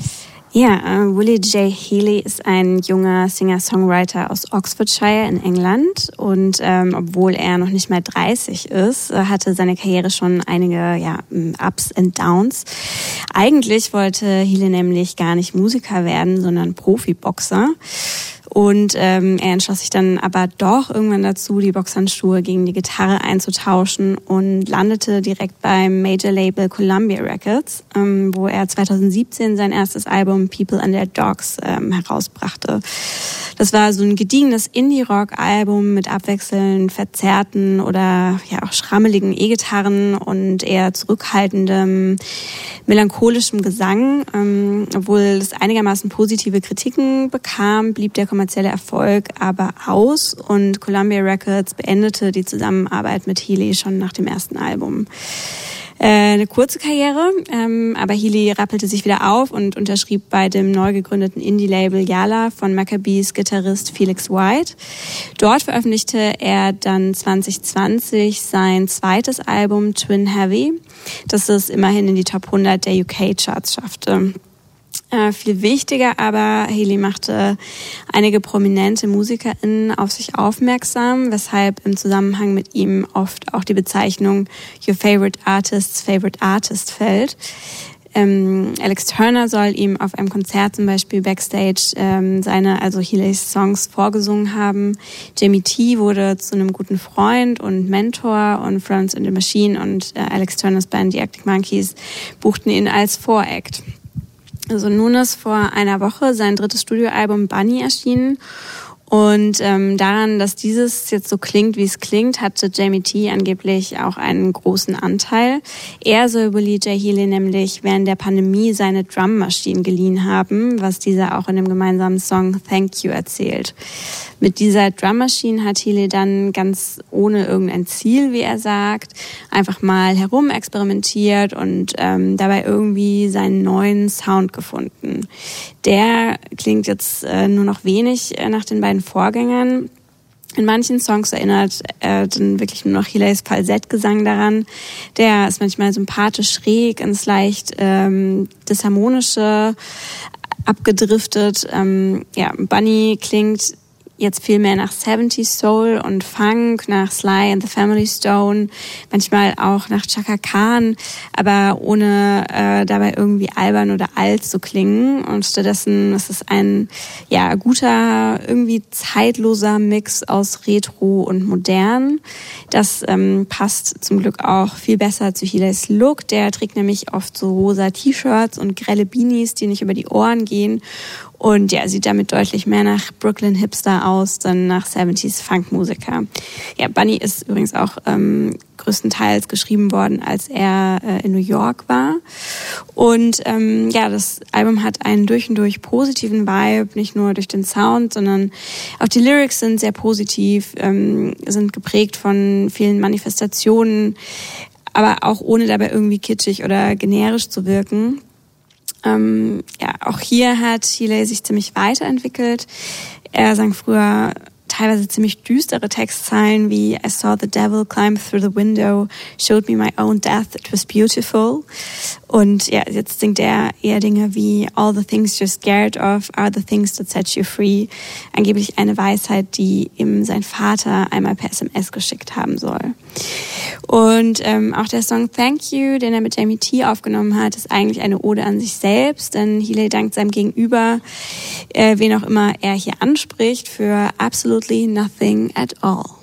Ja, äh, Willie J. Healy ist ein junger Singer-Songwriter aus Oxfordshire in England und ähm, obwohl er noch nicht mal 30 ist, äh, hatte seine Karriere schon einige ja, Ups and Downs. Eigentlich wollte Healy nämlich gar nicht Musiker werden, sondern Profiboxer. Und ähm, er entschloss sich dann aber doch irgendwann dazu, die Boxhandschuhe gegen die Gitarre einzutauschen und landete direkt beim Major-Label Columbia Records, ähm, wo er 2017 sein erstes Album People and Their Dogs ähm, herausbrachte. Das war so ein gediegenes Indie-Rock-Album mit abwechselnd verzerrten oder ja auch schrammeligen E-Gitarren und eher zurückhaltendem, melancholischem Gesang. Ähm, obwohl es einigermaßen positive Kritiken bekam, blieb der kommerzielle Erfolg aber aus und Columbia Records beendete die Zusammenarbeit mit Healy schon nach dem ersten Album. Äh, eine kurze Karriere, ähm, aber Healy rappelte sich wieder auf und unterschrieb bei dem neu gegründeten Indie-Label Yala von Maccabees Gitarrist Felix White. Dort veröffentlichte er dann 2020 sein zweites Album Twin Heavy, das es immerhin in die Top 100 der UK-Charts schaffte. Äh, viel wichtiger aber, Haley machte einige prominente MusikerInnen auf sich aufmerksam, weshalb im Zusammenhang mit ihm oft auch die Bezeichnung Your Favorite Artist's Favorite Artist fällt. Ähm, Alex Turner soll ihm auf einem Konzert zum Beispiel backstage ähm, seine, also Healeys Songs vorgesungen haben. Jamie T wurde zu einem guten Freund und Mentor und Florence and the Machine und äh, Alex Turners Band, die Arctic Monkeys, buchten ihn als Voract. Also nun ist vor einer Woche sein drittes Studioalbum Bunny erschienen Und ähm, daran, dass dieses jetzt so klingt, wie es klingt, hatte Jamie T angeblich auch einen großen Anteil. Er soll Willie J. Healy nämlich während der Pandemie seine Drummaschinen geliehen haben, was dieser auch in dem gemeinsamen Song Thank You erzählt. Mit dieser Drummaschine hat Healy dann ganz ohne irgendein Ziel, wie er sagt, einfach mal herum experimentiert und ähm, dabei irgendwie seinen neuen Sound gefunden. Der klingt jetzt äh, nur noch wenig äh, nach den beiden Vorgängern. In manchen Songs erinnert äh, dann wirklich nur noch Hilays Falsettgesang daran. Der ist manchmal sympathisch schräg, ins leicht ähm, disharmonische abgedriftet. Ähm, ja, Bunny klingt jetzt viel mehr nach 70s Soul und Funk, nach Sly and the Family Stone, manchmal auch nach Chaka Khan, aber ohne äh, dabei irgendwie albern oder alt zu klingen. Und stattdessen ist es ein ja guter, irgendwie zeitloser Mix aus Retro und Modern. Das ähm, passt zum Glück auch viel besser zu Hilays Look. Der trägt nämlich oft so rosa T-Shirts und grelle Beanies, die nicht über die Ohren gehen und ja, sieht damit deutlich mehr nach Brooklyn Hipster aus, dann nach 70s Funkmusiker. Ja, Bunny ist übrigens auch ähm, größtenteils geschrieben worden, als er äh, in New York war. Und ähm, ja, das Album hat einen durch und durch positiven Vibe, nicht nur durch den Sound, sondern auch die Lyrics sind sehr positiv, ähm, sind geprägt von vielen Manifestationen, aber auch ohne dabei irgendwie kitschig oder generisch zu wirken. Ähm, ja, auch hier hat Healy sich ziemlich weiterentwickelt. Er sang früher teilweise ziemlich düstere Textzeilen wie I saw the devil climb through the window, showed me my own death, it was beautiful. Und ja, jetzt singt er eher Dinge wie All the things you're scared of are the things that set you free. Angeblich eine Weisheit, die ihm sein Vater einmal per SMS geschickt haben soll. Und ähm, auch der Song Thank You, den er mit Jamie T aufgenommen hat, ist eigentlich eine Ode an sich selbst, denn Healy dankt seinem Gegenüber, äh, wen auch immer er hier anspricht, für absolutely nothing at all.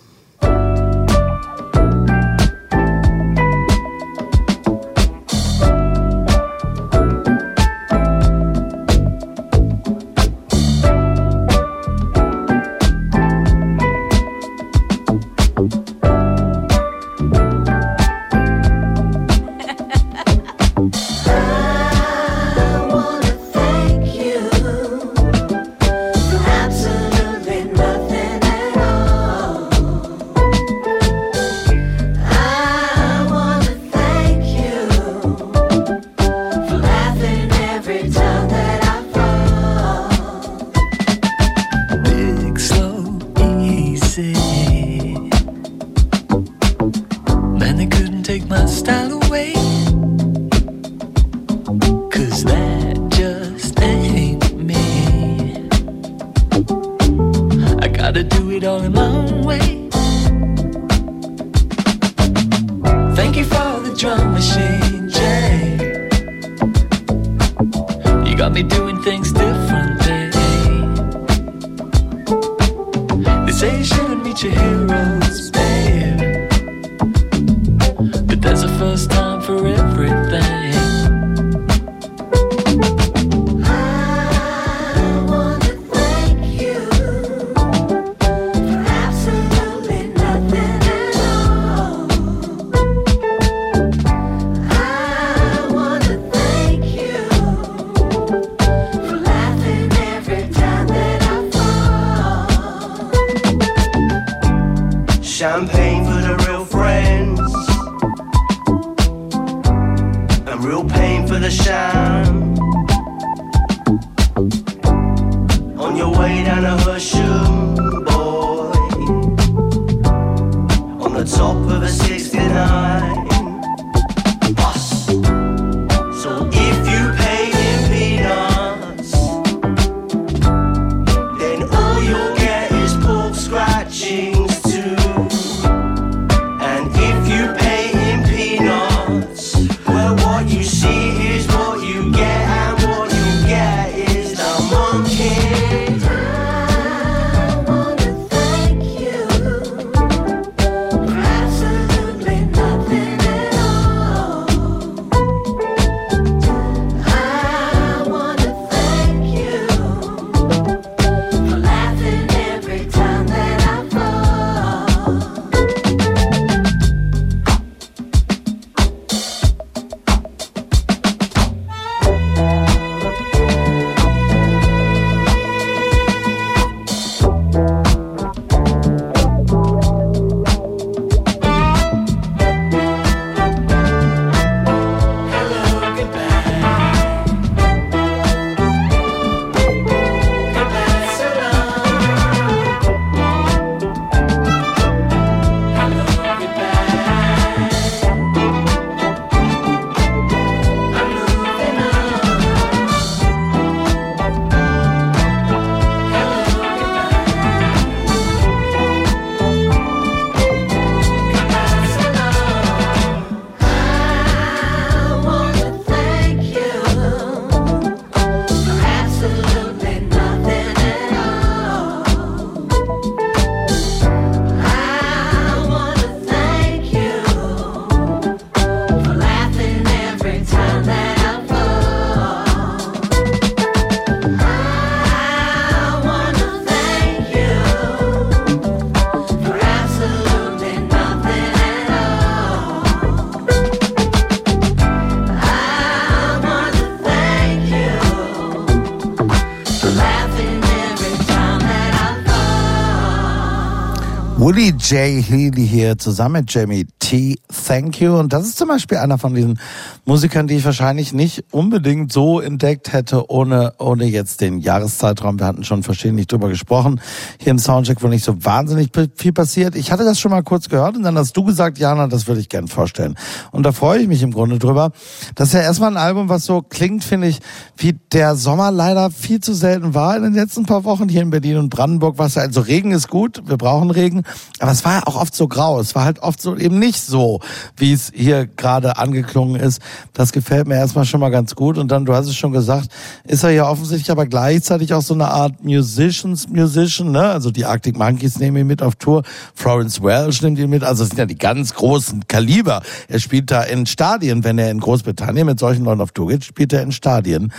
Willie J. Healy hier zusammen mit Jamie T. Thank You. Und das ist zum Beispiel einer von diesen Musikern, die ich wahrscheinlich nicht unbedingt so entdeckt hätte, ohne, ohne jetzt den Jahreszeitraum. Wir hatten schon verschiedentlich drüber gesprochen. Hier im Soundcheck, wo nicht so wahnsinnig viel passiert. Ich hatte das schon mal kurz gehört und dann hast du gesagt, Jana, das würde ich gern vorstellen. Und da freue ich mich im Grunde drüber. Das ist ja erstmal ein Album, was so klingt, finde ich, wie der Sommer leider viel zu selten war in den letzten paar Wochen hier in Berlin und Brandenburg. Was also Regen ist gut, wir brauchen Regen. Aber es war ja auch oft so grau. Es war halt oft so eben nicht so, wie es hier gerade angeklungen ist. Das gefällt mir erstmal schon mal ganz gut. Und dann, du hast es schon gesagt, ist er ja offensichtlich aber gleichzeitig auch so eine Art Musicians Musician, ne? Also die Arctic Monkeys nehmen ihn mit auf Tour. Florence Welch nimmt ihn mit. Also es sind ja die ganz großen Kaliber. Er spielt da in Stadien. Wenn er in Großbritannien mit solchen Leuten auf Tour geht, spielt er in Stadien.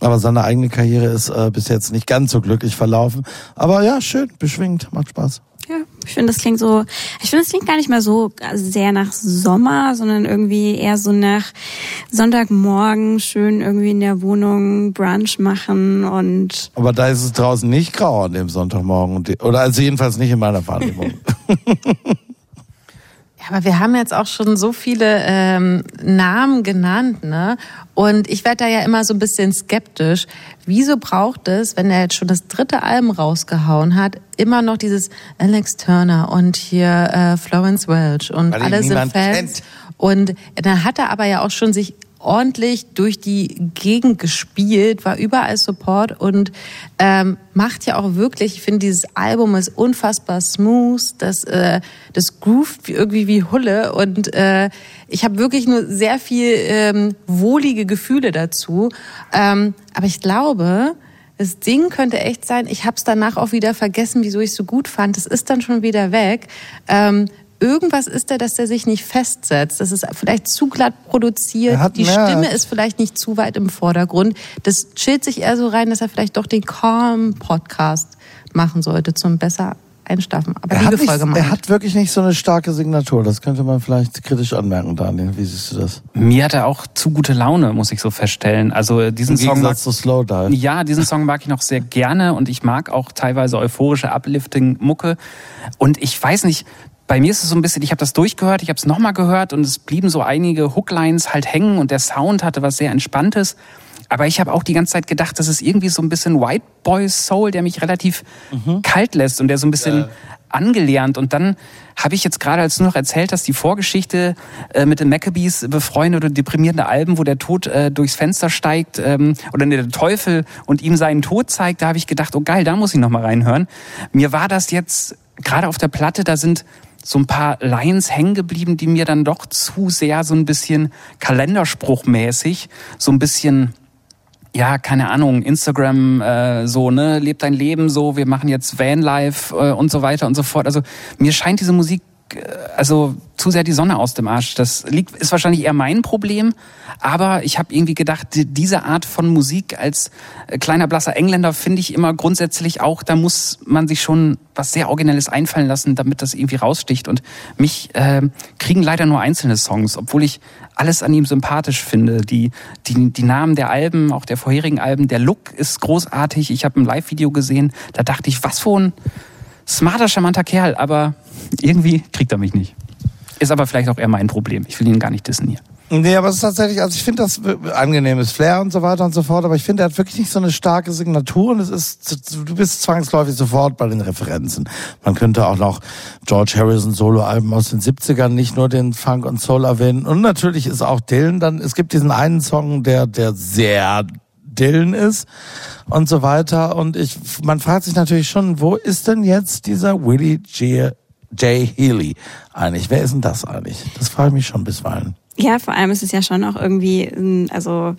Aber seine eigene Karriere ist äh, bis jetzt nicht ganz so glücklich verlaufen. Aber ja, schön, beschwingt, macht Spaß. Ja, ich finde, das klingt so, ich finde, das klingt gar nicht mehr so sehr nach Sommer, sondern irgendwie eher so nach Sonntagmorgen schön irgendwie in der Wohnung Brunch machen und. Aber da ist es draußen nicht grau an dem Sonntagmorgen. Oder also jedenfalls nicht in meiner Wahrnehmung. Ja, aber wir haben jetzt auch schon so viele ähm, Namen genannt, ne? Und ich werde da ja immer so ein bisschen skeptisch. Wieso braucht es, wenn er jetzt schon das dritte Album rausgehauen hat, immer noch dieses Alex Turner und hier äh, Florence Welch und Weil alle sind Fans. kennt. Und dann hat er aber ja auch schon sich ordentlich durch die Gegend gespielt, war überall Support und ähm, macht ja auch wirklich, ich finde dieses Album ist unfassbar smooth, das, äh, das groovt wie- irgendwie wie Hulle und äh, ich habe wirklich nur sehr viel ähm, wohlige Gefühle dazu. Ähm, aber ich glaube, das Ding könnte echt sein, ich habe es danach auch wieder vergessen, wieso ich es so gut fand. Es ist dann schon wieder weg. Ähm, irgendwas ist da, dass der sich nicht festsetzt. Das ist vielleicht zu glatt produziert. Er hat Die mehr- Stimme ist vielleicht nicht zu weit im Vordergrund. Das chillt sich eher so rein, dass er vielleicht doch den Calm-Podcast machen sollte zum besser einschlafen. Aber Er hat, nicht, er hat wirklich nicht so eine starke Signatur. Das könnte man vielleicht kritisch anmerken, Daniel. Wie siehst du das? Mir hat er auch zu gute Laune, muss ich so feststellen. Also äh, diesen Im Song mag, zu Slowdive. ja, diesen Song mag ich noch sehr gerne und ich mag auch teilweise euphorische Uplifting-Mucke. Und ich weiß nicht, bei mir ist es so ein bisschen, ich habe das durchgehört, ich habe es nochmal gehört und es blieben so einige Hooklines halt hängen und der Sound hatte was sehr Entspanntes. Aber ich habe auch die ganze Zeit gedacht, das ist irgendwie so ein bisschen White Boy Soul, der mich relativ kalt lässt und der so ein bisschen angelernt. Und dann habe ich jetzt gerade, als du noch erzählt hast, die Vorgeschichte äh, mit den Maccabees befreundet oder deprimierende Alben, wo der Tod äh, durchs Fenster steigt ähm, oder der Teufel und ihm seinen Tod zeigt, da habe ich gedacht, oh geil, da muss ich noch mal reinhören. Mir war das jetzt gerade auf der Platte, da sind so ein paar Lines hängen geblieben, die mir dann doch zu sehr so ein bisschen kalenderspruchmäßig, so ein bisschen ja, keine Ahnung, Instagram äh, so, ne, lebt dein Leben so, wir machen jetzt Vanlife äh, und so weiter und so fort. Also mir scheint diese Musik also zu sehr die Sonne aus dem Arsch. Das liegt ist wahrscheinlich eher mein Problem, aber ich habe irgendwie gedacht, die- diese Art von Musik als äh, kleiner blasser Engländer finde ich immer grundsätzlich auch, da muss man sich schon was sehr originelles einfallen lassen, damit das irgendwie raussticht und mich äh, kriegen leider nur einzelne Songs, obwohl ich alles an ihm sympathisch finde. Die, die, die Namen der Alben, auch der vorherigen Alben, der Look ist großartig. Ich habe ein Live-Video gesehen, da dachte ich, was für ein smarter, charmanter Kerl, aber irgendwie kriegt er mich nicht. Ist aber vielleicht auch eher mein Problem. Ich will ihn gar nicht dissen hier. Nee, aber es ist tatsächlich, also ich finde das angenehmes Flair und so weiter und so fort, aber ich finde, er hat wirklich nicht so eine starke Signatur und es ist, du bist zwangsläufig sofort bei den Referenzen. Man könnte auch noch George Harrison Soloalben aus den 70ern, nicht nur den Funk und Soul erwähnen und natürlich ist auch Dylan dann, es gibt diesen einen Song, der, der sehr Dylan ist und so weiter und ich, man fragt sich natürlich schon, wo ist denn jetzt dieser Willie J. J. Healy eigentlich? Wer ist denn das eigentlich? Das frage ich mich schon bisweilen. Ja, vor allem ist es ja schon auch irgendwie, also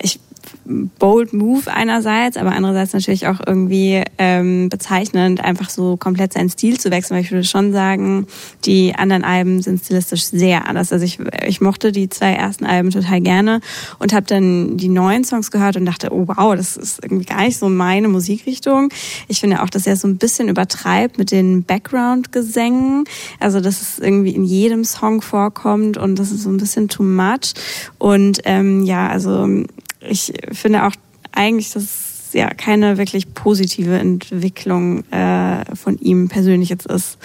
ich bold move einerseits, aber andererseits natürlich auch irgendwie ähm, bezeichnend, einfach so komplett seinen Stil zu wechseln. Weil ich würde schon sagen, die anderen Alben sind stilistisch sehr anders. Also ich, ich mochte die zwei ersten Alben total gerne und habe dann die neuen Songs gehört und dachte, oh wow, das ist irgendwie gar nicht so meine Musikrichtung. Ich finde auch, dass er so ein bisschen übertreibt mit den Background-Gesängen. Also dass es irgendwie in jedem Song vorkommt und das ist so ein bisschen too much. Und ähm, ja, also ich finde auch eigentlich, dass es ja keine wirklich positive Entwicklung äh, von ihm persönlich jetzt ist.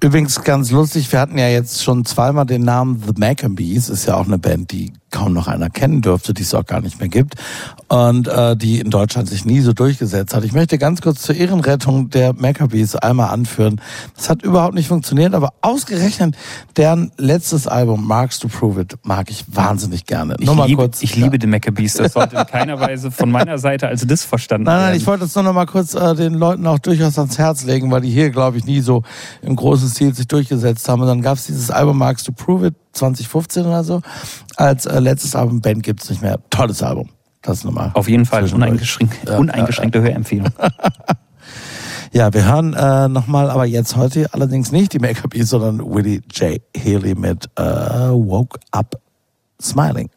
Übrigens ganz lustig, wir hatten ja jetzt schon zweimal den Namen The Maccabees, ist ja auch eine Band, die kaum noch einer kennen dürfte, die es auch gar nicht mehr gibt und äh, die in Deutschland sich nie so durchgesetzt hat. Ich möchte ganz kurz zur Ehrenrettung der Maccabees einmal anführen. Das hat überhaupt nicht funktioniert, aber ausgerechnet deren letztes Album Marks to Prove It mag ich wahnsinnig gerne. Ich, Nur mal liebe, kurz. ich liebe die Maccabees. Das sollte in keiner Weise von meiner Seite als Diss verstanden Nein, werden. nein, ich wollte es nur noch mal kurz äh, den Leuten auch durchaus ans Herz legen, weil die hier, glaube ich, nie so im großen Stil sich durchgesetzt haben. Und dann gab es dieses Album Marks to Prove It 2015 oder so. Als äh, letztes Album Band gibt's nicht mehr. Tolles Album. Das nochmal. Auf jeden Fall zwischendurch. uneingeschränkt, Ja, uneingeschränkte Hörempfehlung. Ja, wir hören äh, nochmal, aber jetzt heute allerdings nicht die Maccabees, sondern Willie J. Haley mit äh, Woke Up Smiling.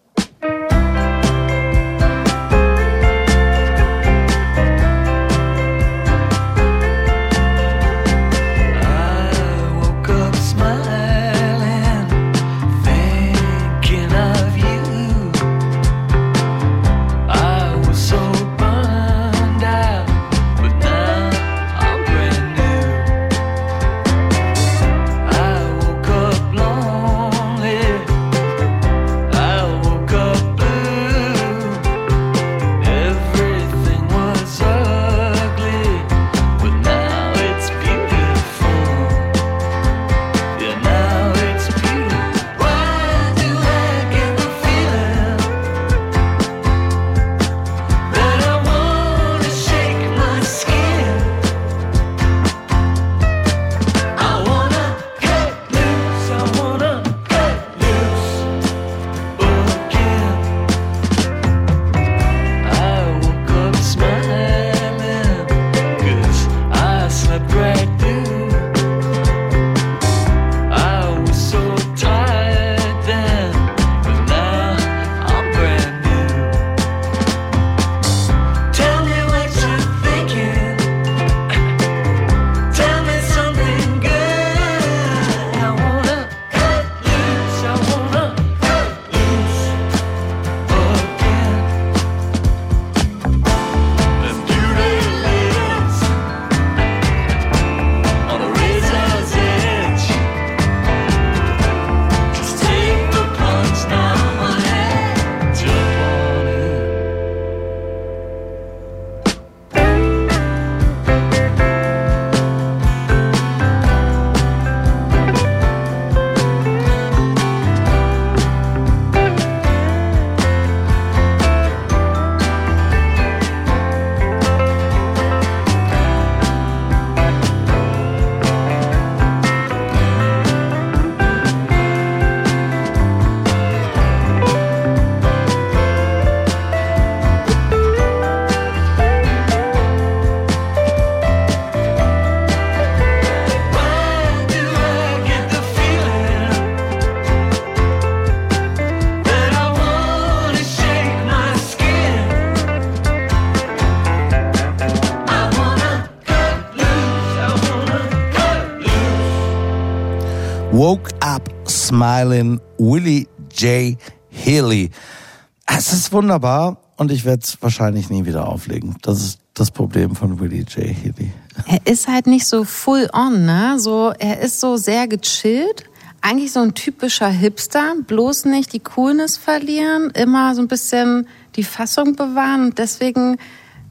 Smiling Willie J. Haley. Es ist wunderbar und ich werde es wahrscheinlich nie wieder auflegen. Das ist das Problem von Willie J. Haley. Er ist halt nicht so full on, ne? So, er ist so sehr gechillt. Eigentlich so ein typischer Hipster, bloß nicht die Coolness verlieren, immer so ein bisschen die Fassung bewahren. Und deswegen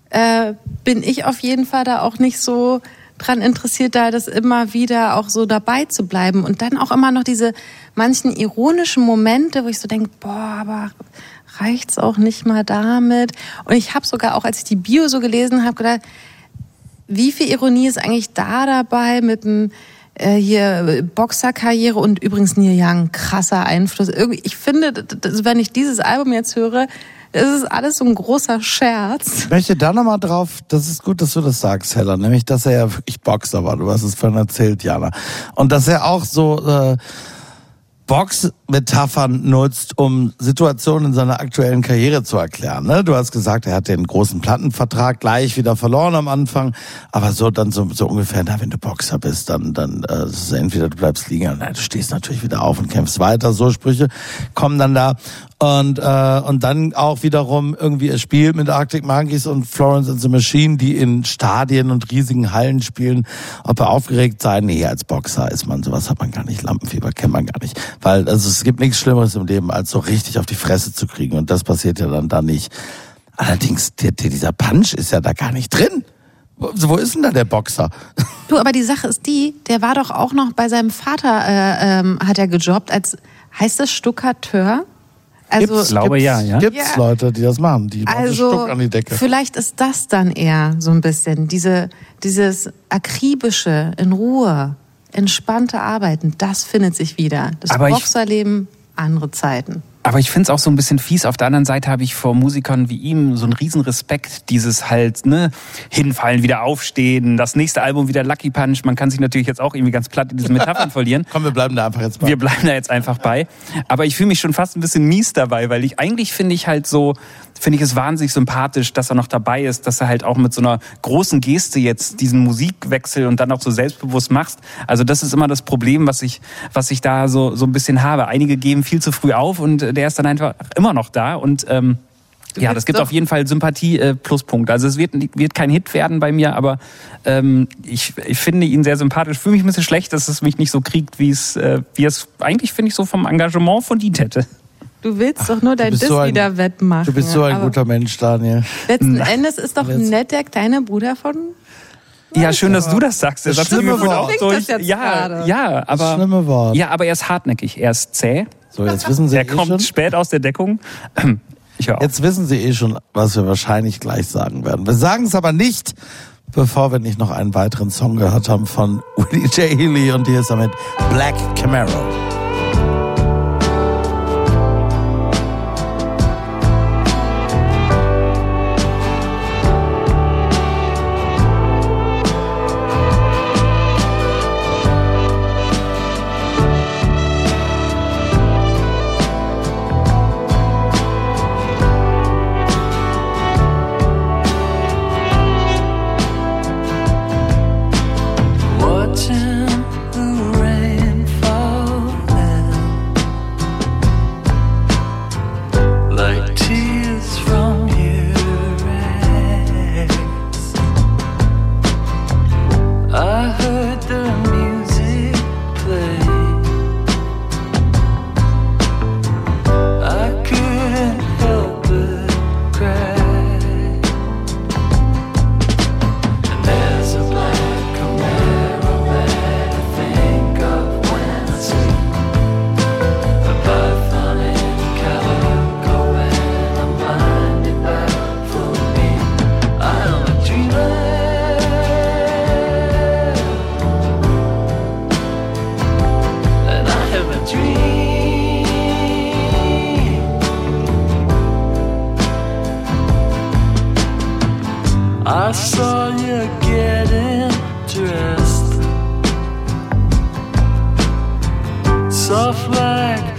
äh, bin ich auf jeden Fall da auch nicht so dran interessiert, da das immer wieder auch so dabei zu bleiben. Und dann auch immer noch diese manchen ironischen Momente, wo ich so denke, boah, aber reicht's auch nicht mal damit? Und ich habe sogar auch, als ich die Bio so gelesen habe, gedacht, wie viel Ironie ist eigentlich da dabei mit dem äh, hier Boxerkarriere und übrigens Neil Young, krasser Einfluss. Irgendwie, ich finde, wenn ich dieses Album jetzt höre, das ist alles so ein großer Scherz. Ich möchte da nochmal drauf, das ist gut, dass du das sagst, Hella, nämlich, dass er ja wirklich Boxer war. Du hast es vorhin erzählt, Jana. Und dass er auch so äh, Box-Metaphern nutzt, um Situationen in seiner aktuellen Karriere zu erklären. Ne? Du hast gesagt, er hat den großen Plattenvertrag gleich wieder verloren am Anfang, aber so dann so, so ungefähr, na, wenn du Boxer bist, dann, dann äh, es entweder du bleibst liegen, na, du stehst natürlich wieder auf und kämpfst weiter. So Sprüche kommen dann da. Und, äh, und dann auch wiederum irgendwie er spielt mit Arctic Monkeys und Florence and the Machine, die in Stadien und riesigen Hallen spielen. Ob er aufgeregt sei? Nee, als Boxer ist man, sowas hat man gar nicht. Lampenfieber kennt man gar nicht. Weil also es gibt nichts Schlimmeres im Leben, als so richtig auf die Fresse zu kriegen. Und das passiert ja dann da nicht. Allerdings, der, der, dieser Punch ist ja da gar nicht drin. Wo, wo ist denn da der Boxer? Du, aber die Sache ist die, der war doch auch noch bei seinem Vater, äh, ähm, hat er gejobbt als, heißt das Stuckateur? Also, Ich glaube ja, ja. Gibt's Ja. Leute, die das machen, die machen so also Stuck an die Decke. vielleicht ist das dann eher so ein bisschen diese, dieses akribische, in Ruhe, entspannte Arbeiten, das findet sich wieder. Das Boxerleben, andere Zeiten. Aber ich finde es auch so ein bisschen fies. Auf der anderen Seite habe ich vor Musikern wie ihm so einen riesen Respekt. Dieses halt, ne, hinfallen, wieder aufstehen, das nächste Album wieder Lucky Punch. Man kann sich natürlich jetzt auch irgendwie ganz platt in diesen Metaphern verlieren. Komm, wir bleiben da einfach jetzt bei. Wir bleiben da jetzt einfach bei. Aber ich fühle mich schon fast ein bisschen mies dabei, weil ich eigentlich finde ich halt so, finde ich es wahnsinnig sympathisch, dass er noch dabei ist, dass er halt auch mit so einer großen Geste jetzt diesen Musikwechsel und dann auch so selbstbewusst machst. Also das ist immer das Problem, was ich, was ich da so, so ein bisschen habe. Einige geben viel zu früh auf und der ist dann einfach immer noch da und, ähm, ja, das gibt doch- auf jeden Fall Sympathie äh. Also es wird, wird kein Hit werden bei mir, aber ähm, ich, ich finde ihn sehr sympathisch. Fühle mich ein bisschen schlecht, dass es mich nicht so kriegt, wie es, äh, wie es eigentlich finde ich so vom Engagement verdient hätte. Du willst doch nur dein Diss so ein- wieder wettmachen. Du bist so ein guter Mensch, Daniel. Letzten Na. Endes ist doch Jetzt- nett der kleine Bruder von. Ja, schön, dass du das sagst. Der Das Satz schlimme Wort. auch durch. das jetzt Ja, gerade? ja, Das aber schlimme Wort. ja, aber er ist hartnäckig. Er ist zäh. So, jetzt wissen Sie Er eh kommt schon. spät aus der Deckung. Ich höre. Jetzt wissen Sie eh schon, was wir wahrscheinlich gleich sagen werden. Wir sagen es aber nicht, bevor wir nicht noch einen weiteren Song gehört haben von Willie J. Healy und hier ist damit Black Camaro. Soft like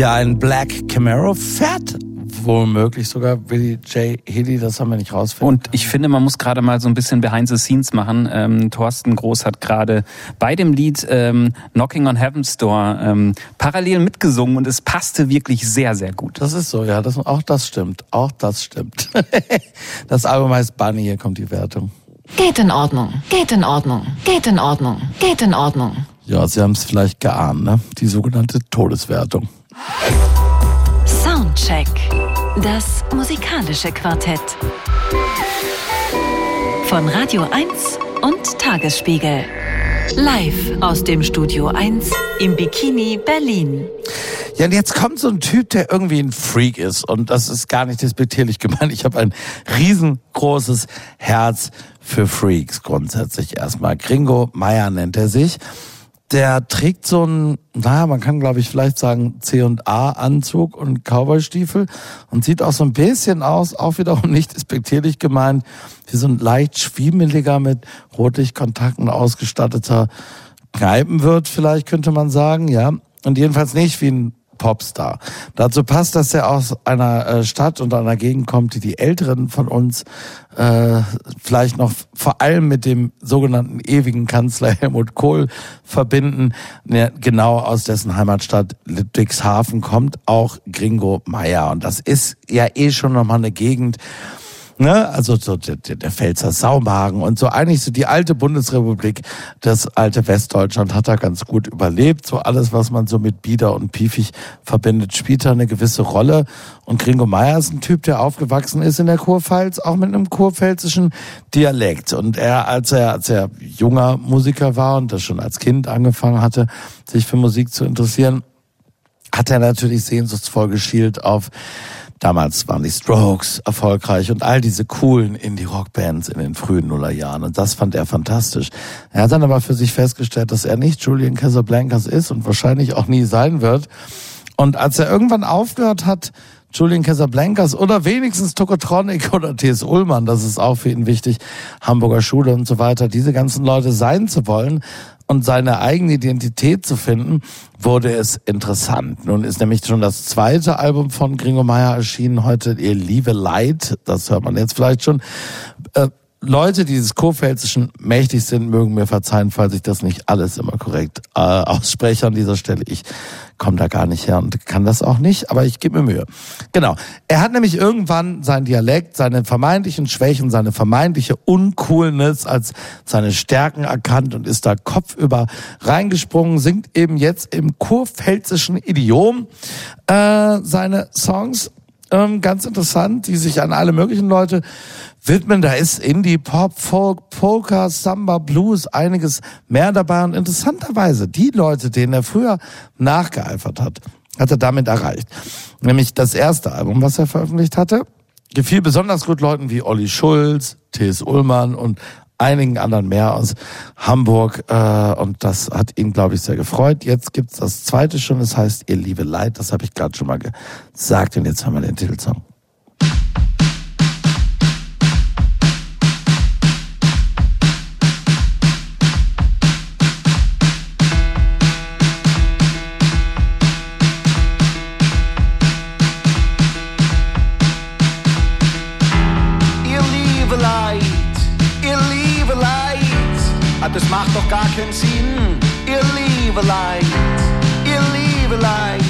Ja, ein Black Camaro fährt womöglich sogar Billy J. Healy, das haben wir nicht rausfinden. Und ich finde, man muss gerade mal so ein bisschen Behind the Scenes machen. Ähm, Thorsten Groß hat gerade bei dem Lied ähm, Knocking on Heaven's Door ähm, parallel mitgesungen und es passte wirklich sehr, sehr gut. Das ist so, ja, das, auch das stimmt. Auch das stimmt. das Album heißt Bunny, hier kommt die Wertung. Geht in Ordnung, geht in Ordnung, geht in Ordnung, geht in Ordnung. Ja, Sie haben es vielleicht geahnt, ne? Die sogenannte Todeswertung. Soundcheck. Das musikalische Quartett. Von Radio 1 und Tagesspiegel. Live aus dem Studio 1 im Bikini Berlin. Ja, und jetzt kommt so ein Typ, der irgendwie ein Freak ist. Und das ist gar nicht despektierlich gemeint. Ich habe ein riesengroßes Herz für Freaks grundsätzlich erstmal. Gringo Meier nennt er sich. Der trägt so einen, naja, man kann glaube ich vielleicht sagen C&A-Anzug und Cowboystiefel und sieht auch so ein bisschen aus, auch wiederum nicht despektierlich gemeint, wie so ein leicht schwiemeliger mit Rotlichtkontakten ausgestatteter Kneipenwirt vielleicht könnte man sagen, ja. Und jedenfalls nicht wie ein Popstar. Dazu passt, dass er aus einer äh, Stadt und einer Gegend kommt, die die Älteren von uns äh, vielleicht noch vor allem mit dem sogenannten ewigen Kanzler Helmut Kohl verbinden. Genau aus dessen Heimatstadt Ludwigshafen kommt auch Gringo Meier. Und das ist ja eh schon nochmal eine Gegend, Ne? Also so der, der Pfälzer Saumagen und so eigentlich so die alte Bundesrepublik, das alte Westdeutschland hat da ganz gut überlebt. So alles, was man so mit Bieder und Piefig verbindet, spielt da eine gewisse Rolle. Und Gringo Meier ist ein Typ, der aufgewachsen ist in der Kurpfalz, auch mit einem kurpfälzischen Dialekt. Und er, als er, als er junger Musiker war und das schon als Kind angefangen hatte, sich für Musik zu interessieren, hat er natürlich sehnsuchtsvoll geschielt auf Damals waren die Strokes erfolgreich und all diese coolen Indie-Rock-Bands in den frühen Nullerjahren. Und das fand er fantastisch. Er hat dann aber für sich festgestellt, dass er nicht Julian Casablancas ist und wahrscheinlich auch nie sein wird. Und als er irgendwann aufgehört hat, Julian Casablancas oder wenigstens Tokotronic oder T.S. Ullmann, das ist auch für ihn wichtig, Hamburger Schule und so weiter, diese ganzen Leute sein zu wollen und seine eigene Identität zu finden, wurde es interessant. Nun ist nämlich schon das zweite Album von Gringo Meier erschienen, heute Ihr Liebe Leid, das hört man jetzt vielleicht schon. Äh, Leute, die des Kurpfälzischen mächtig sind, mögen mir verzeihen, falls ich das nicht alles immer korrekt äh, ausspreche an dieser Stelle. Ich komme da gar nicht her und kann das auch nicht, aber ich gebe mir Mühe. Genau. Er hat nämlich irgendwann sein Dialekt, seine vermeintlichen Schwächen, seine vermeintliche Uncoolness als seine Stärken erkannt und ist da kopfüber reingesprungen, singt eben jetzt im kurpfälzischen Idiom äh, seine Songs. Ähm, ganz interessant, die sich an alle möglichen Leute widmen. Da ist Indie, Pop, Folk, Polka, Samba, Blues, einiges mehr dabei. Und interessanterweise, die Leute, denen er früher nachgeeifert hat, hat er damit erreicht. Nämlich das erste Album, was er veröffentlicht hatte, gefiel besonders gut Leuten wie Olli Schulz, T.S. Ullmann und einigen anderen mehr aus Hamburg. Äh, und das hat ihn, glaube ich, sehr gefreut. Jetzt gibt's das zweite schon, das heißt Ihr Liebe Leid. Das habe ich gerade schon mal gesagt. Und jetzt haben wir den Titelsong. Sinn. Ihr liebe Leid, ihr liebe Leid,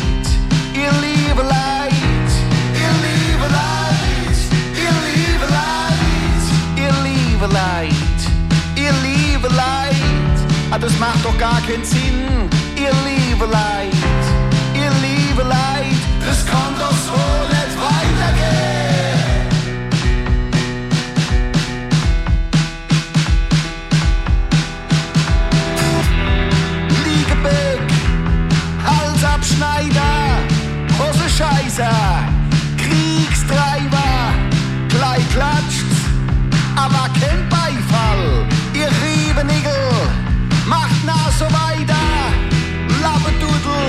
ihr liebe Leid, das macht doch gar keinen Sinn. Ihr liebe Leid, ihr liebe Leid, das kann doch Hosenscheißer, Kriegstreiber, gleich klatscht's, aber kein Beifall. Ihr Riebenigel, macht na so weiter, Lappedudel,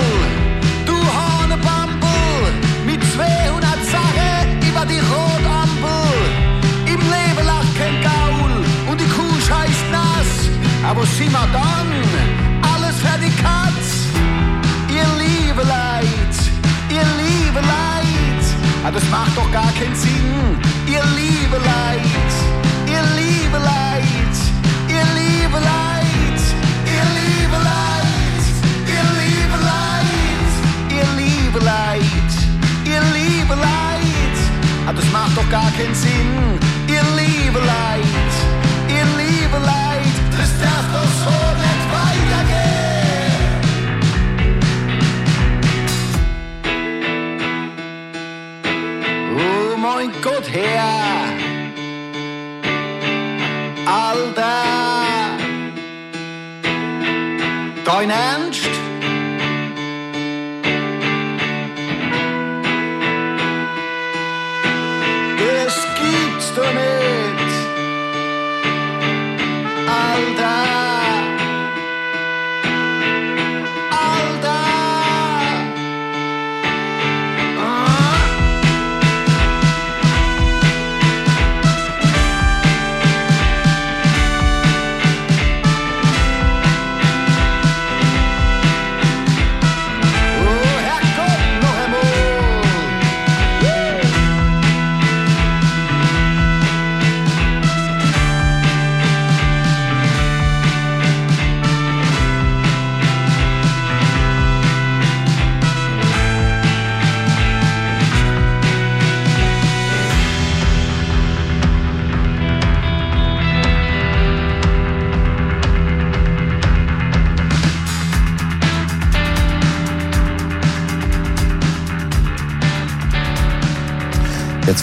du Hornebampel, mit 200 Sache über die Rotampel. Im Leben lacht kein Gaul und die Kuh scheißt nass, aber sieh mal dann, das macht doch gar keinen Sinn. Ihr liebe Leid, ihr liebe Leid, ihr liebe Leid, ihr liebe Leid, ihr liebe Leid, ihr liebe Leid. Ah, das macht doch gar keinen Sinn. Ihr liebe Leid, mein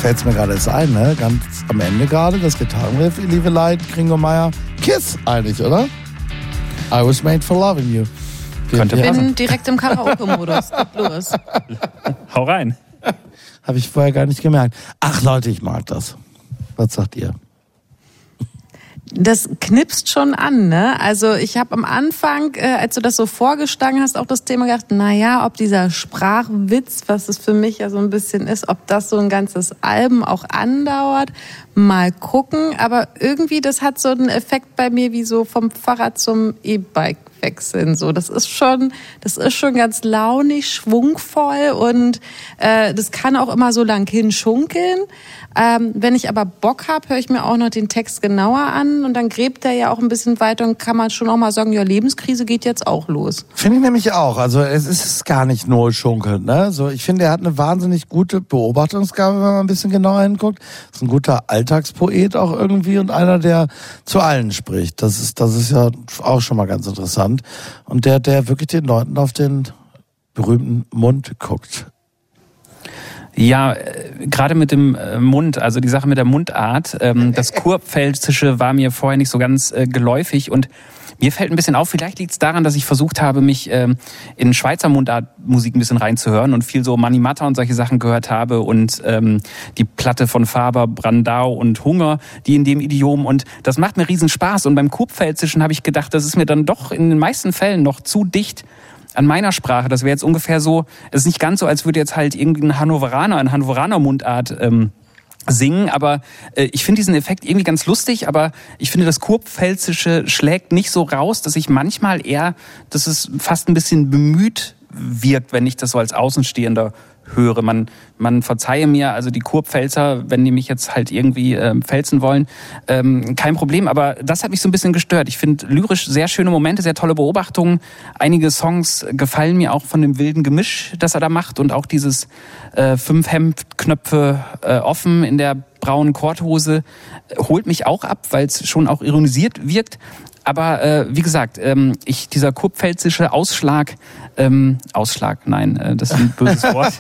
fällt es mir gerade erst ein, ne? Ganz am Ende gerade, das Gitarrenriff, Liebe Light, Gringo Meier, Kiss eigentlich, oder? I was made for loving you. Könnte ja, Bin direkt im Karaoke-Modus. Los. Hau rein. Habe ich vorher gar nicht gemerkt. Ach Leute, ich mag das. Was sagt ihr? Das knipst schon an, ne? Also ich habe am Anfang, äh, als du das so vorgeschlagen hast, auch das Thema gedacht, na ja, ob dieser Sprachwitz, was es für mich ja so ein bisschen ist, ob das so ein ganzes Album auch andauert, mal gucken. Aber irgendwie, das hat so einen Effekt bei mir wie so vom Fahrrad zum E-Bike wechseln. So, das ist schon, das ist schon ganz launig, schwungvoll und äh, das kann auch immer so lang hinschunkeln. Ähm, wenn ich aber Bock habe, höre ich mir auch noch den Text genauer an und dann gräbt er ja auch ein bisschen weiter und kann man schon auch mal sagen, ja, Lebenskrise geht jetzt auch los. Finde ich nämlich auch. Also es ist gar nicht nur schunkeln. Ne? So, ich finde, er hat eine wahnsinnig gute Beobachtungsgabe, wenn man ein bisschen genauer hinguckt. Ist ein guter Alltagspoet auch irgendwie und einer, der zu allen spricht. Das ist, das ist ja auch schon mal ganz interessant. Und der, der wirklich den Leuten auf den berühmten Mund guckt. Ja, äh, gerade mit dem äh, Mund, also die Sache mit der Mundart, ähm, das Kurpfälzische war mir vorher nicht so ganz äh, geläufig und mir fällt ein bisschen auf, vielleicht liegt es daran, dass ich versucht habe, mich ähm, in Schweizer Mundartmusik ein bisschen reinzuhören und viel so Mani Matta und solche Sachen gehört habe und ähm, die Platte von Faber, Brandau und Hunger, die in dem Idiom und das macht mir riesen Spaß und beim Kurpfälzischen habe ich gedacht, das ist mir dann doch in den meisten Fällen noch zu dicht an meiner Sprache. Das wäre jetzt ungefähr so, es ist nicht ganz so, als würde jetzt halt irgendein Hannoveraner, ein Hannoveraner Mundart ähm, singen, aber äh, ich finde diesen Effekt irgendwie ganz lustig, aber ich finde, das Kurpfälzische schlägt nicht so raus, dass ich manchmal eher, dass es fast ein bisschen bemüht wirkt, wenn ich das so als Außenstehender höre. Man, man verzeihe mir, also die Kurpfälzer, wenn die mich jetzt halt irgendwie ähm, pfälzen wollen, ähm, kein Problem. Aber das hat mich so ein bisschen gestört. Ich finde lyrisch sehr schöne Momente, sehr tolle Beobachtungen. Einige Songs gefallen mir auch von dem wilden Gemisch, das er da macht und auch dieses äh, fünf Hemdknöpfe äh, offen in der braunen Korthose äh, holt mich auch ab, weil es schon auch ironisiert wirkt. Aber äh, wie gesagt, ähm, ich dieser kurpfälzische Ausschlag, ähm, Ausschlag, nein, äh, das ist ein böses Wort.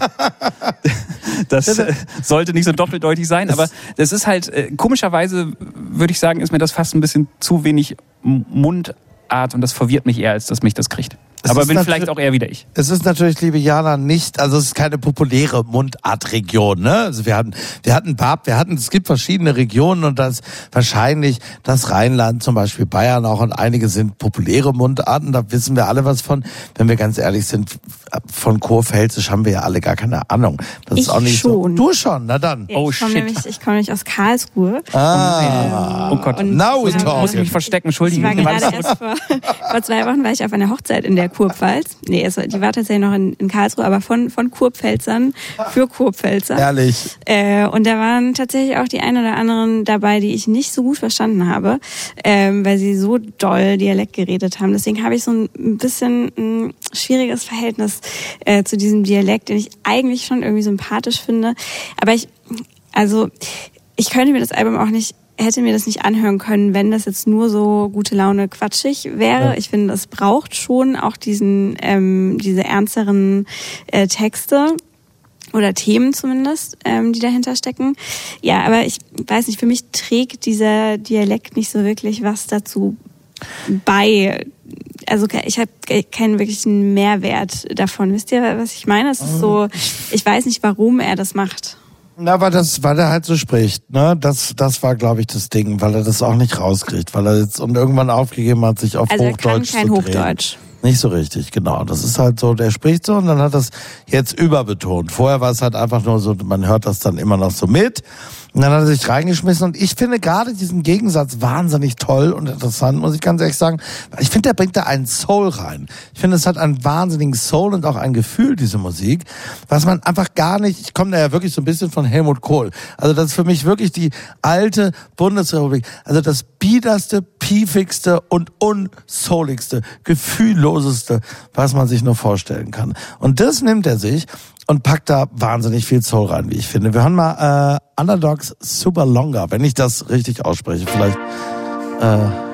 Das äh, sollte nicht so doppeldeutig sein, aber das ist halt äh, komischerweise würde ich sagen, ist mir das fast ein bisschen zu wenig Mundart und das verwirrt mich eher, als dass mich das kriegt. Es aber ist bin vielleicht auch eher wieder ich. Es ist natürlich, liebe Jana, nicht, also es ist keine populäre Mundartregion, ne? Also wir hatten, wir hatten Bab, wir hatten, es gibt verschiedene Regionen und das wahrscheinlich das Rheinland, zum Beispiel Bayern auch und einige sind populäre Mundarten, da wissen wir alle was von. Wenn wir ganz ehrlich sind, von Kurpfälzisch haben wir ja alle gar keine Ahnung. Das ist Ich auch nicht schon. so. Du schon, na dann. Oh, ich komme shit. nämlich, ich komme nämlich aus Karlsruhe. Ah, Oh Gott. Und now we ich war- Ich muss talk. mich verstecken, Ich entschuldigen. war Wann gerade ist erst vor, vor zwei Wochen war ich auf einer Hochzeit in der Kurpfalz. Nee, es, die war tatsächlich noch in, in Karlsruhe, aber von, von Kurpfälzern für Kurpfälzer. Ehrlich. Äh, und da waren tatsächlich auch die ein oder anderen dabei, die ich nicht so gut verstanden habe, ähm, weil sie so doll Dialekt geredet haben. Deswegen habe ich so ein bisschen ein schwieriges Verhältnis äh, zu diesem Dialekt, den ich eigentlich schon irgendwie sympathisch finde. Aber ich, also ich könnte mir das Album auch nicht hätte mir das nicht anhören können, wenn das jetzt nur so gute Laune quatschig wäre. Ja. Ich finde, es braucht schon auch diesen ähm, diese ernsteren äh, Texte oder Themen zumindest, ähm, die dahinter stecken. Ja, aber ich weiß nicht, für mich trägt dieser Dialekt nicht so wirklich was dazu bei. Also ich habe keinen wirklichen Mehrwert davon. Wisst ihr, was ich meine? Es ist so, ich weiß nicht, warum er das macht. Na, weil das, weil er halt so spricht, ne? Das, das war, glaube ich, das Ding, weil er das auch nicht rauskriegt, weil er jetzt und irgendwann aufgegeben hat, sich auf Also er kann Hochdeutsch kein zu drehen. Hochdeutsch. Nicht so richtig, genau. Das ist halt so, der spricht so und dann hat das jetzt überbetont. Vorher war es halt einfach nur so, man hört das dann immer noch so mit. Und dann hat er sich reingeschmissen und ich finde gerade diesen Gegensatz wahnsinnig toll und interessant, muss ich ganz ehrlich sagen. Ich finde, der bringt da einen Soul rein. Ich finde, es hat einen wahnsinnigen Soul und auch ein Gefühl, diese Musik, was man einfach gar nicht, ich komme da ja wirklich so ein bisschen von Helmut Kohl. Also das ist für mich wirklich die alte Bundesrepublik. Also das biederste, piefigste und unsouligste, gefühlloseste, was man sich nur vorstellen kann. Und das nimmt er sich und packt da wahnsinnig viel Soul rein, wie ich finde. Wir hören mal äh, Underdogs Super Longer, wenn ich das richtig ausspreche. Vielleicht, äh,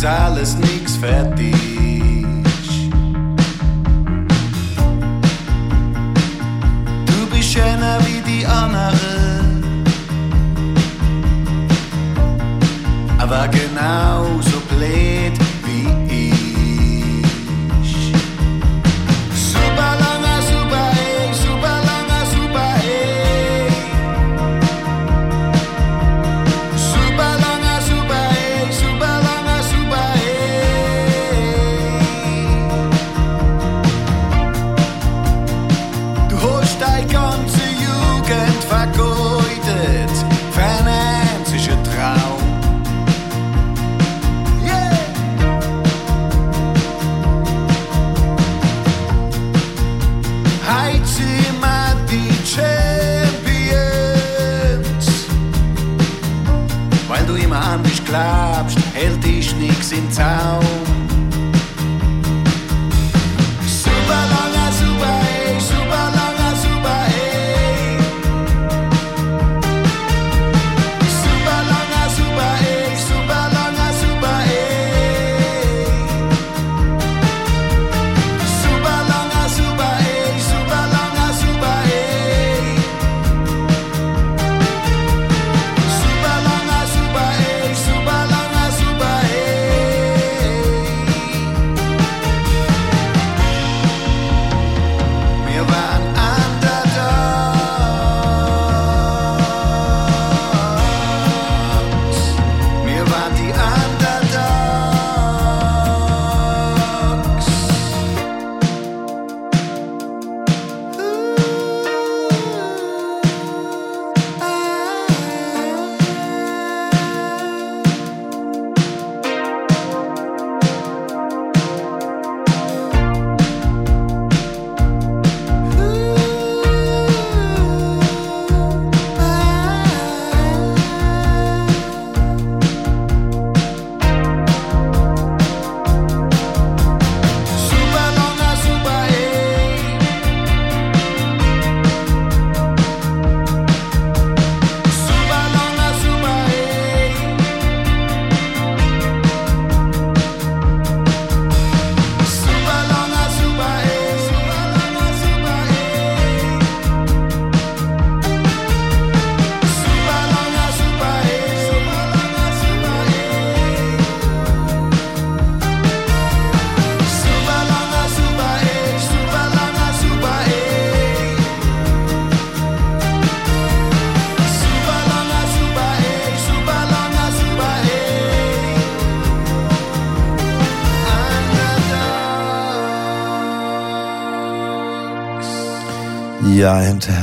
ist alles nix fertig. Du bist schöner wie die anderen. Aber genauso blöd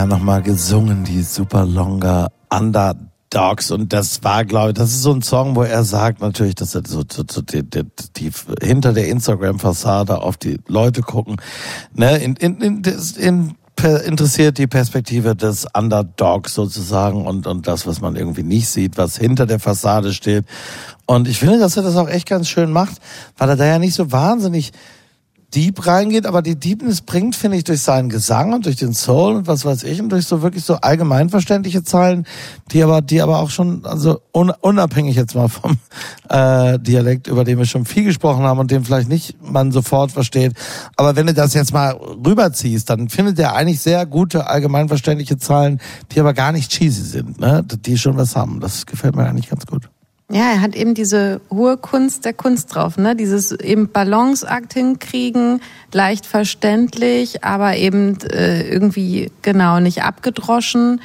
nochmal gesungen, die Super Longer Underdogs. Und das war, glaube ich, das ist so ein Song, wo er sagt natürlich, dass er so, so, so die, die, die, hinter der Instagram-Fassade auf die Leute gucken. Ne, in, in, in, in interessiert die Perspektive des Underdogs sozusagen und, und das, was man irgendwie nicht sieht, was hinter der Fassade steht. Und ich finde, dass er das auch echt ganz schön macht, weil er da ja nicht so wahnsinnig deep reingeht, aber die Deepness bringt, finde ich, durch seinen Gesang und durch den Soul und was weiß ich und durch so wirklich so allgemeinverständliche Zeilen, die aber, die aber auch schon, also un, unabhängig jetzt mal vom äh, Dialekt, über den wir schon viel gesprochen haben und den vielleicht nicht man sofort versteht, aber wenn du das jetzt mal rüberziehst, dann findet er eigentlich sehr gute allgemeinverständliche Zeilen, die aber gar nicht cheesy sind, ne? die schon was haben. Das gefällt mir eigentlich ganz gut. Ja, er hat eben diese hohe Kunst der Kunst drauf, ne? Dieses eben Balanceakt hinkriegen, leicht verständlich, aber eben äh, irgendwie genau nicht abgedroschen.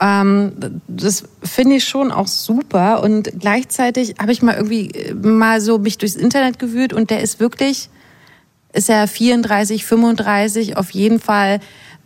Ähm, das finde ich schon auch super und gleichzeitig habe ich mal irgendwie äh, mal so mich durchs Internet gewühlt und der ist wirklich ist er 34, 35 auf jeden Fall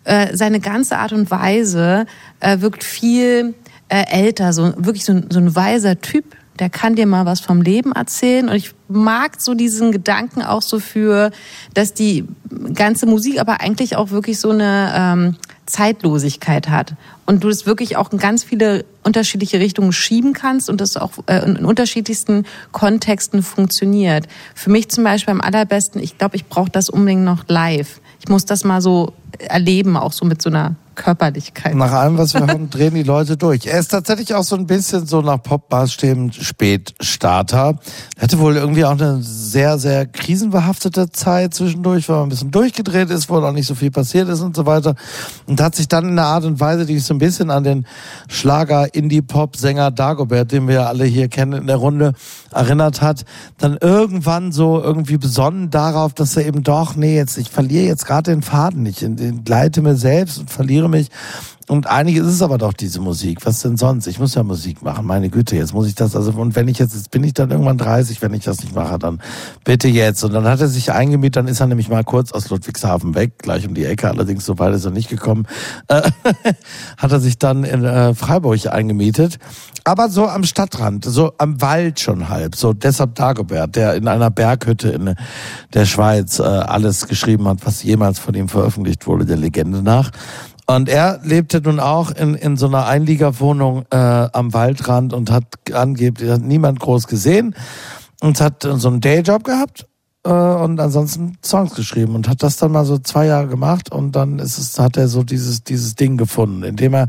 äh, seine ganze Art und Weise äh, wirkt viel äh, älter, so wirklich so, so ein weiser Typ. Der kann dir mal was vom Leben erzählen und ich mag so diesen Gedanken auch so für, dass die ganze Musik aber eigentlich auch wirklich so eine ähm, Zeitlosigkeit hat und du es wirklich auch in ganz viele unterschiedliche Richtungen schieben kannst und das auch äh, in unterschiedlichsten Kontexten funktioniert. Für mich zum Beispiel am allerbesten, ich glaube, ich brauche das unbedingt noch live. Ich muss das mal so erleben, auch so mit so einer Körperlichkeit. Nach allem, was wir hören, drehen die Leute durch. Er ist tatsächlich auch so ein bisschen so nach Pop-Maßstäben Spätstarter. Er hatte wohl irgendwie auch eine sehr, sehr krisenbehaftete Zeit zwischendurch, weil er ein bisschen durchgedreht ist, wo auch nicht so viel passiert ist und so weiter. Und hat sich dann in einer Art und Weise, die sich so ein bisschen an den Schlager-Indie-Pop-Sänger Dagobert, den wir ja alle hier kennen in der Runde, erinnert hat, dann irgendwann so irgendwie besonnen darauf, dass er eben doch, nee, jetzt, ich verliere jetzt gerade den Faden nicht, ich gleite mir selbst und verliere mich. Und einiges ist es aber doch diese Musik. Was denn sonst? Ich muss ja Musik machen. Meine Güte, jetzt muss ich das, also, und wenn ich jetzt, jetzt bin ich dann irgendwann 30, wenn ich das nicht mache, dann bitte jetzt. Und dann hat er sich eingemietet, dann ist er nämlich mal kurz aus Ludwigshafen weg, gleich um die Ecke, allerdings so weit ist er nicht gekommen, äh, hat er sich dann in äh, Freiburg eingemietet. Aber so am Stadtrand, so am Wald schon halb, so deshalb Dagobert, der in einer Berghütte in der Schweiz äh, alles geschrieben hat, was jemals von ihm veröffentlicht wurde, der Legende nach. Und er lebte nun auch in, in so einer Einliegerwohnung äh, am Waldrand und hat angeblich hat niemand groß gesehen und hat so einen Dayjob gehabt äh, und ansonsten Songs geschrieben und hat das dann mal so zwei Jahre gemacht und dann ist es, hat er so dieses, dieses Ding gefunden, indem er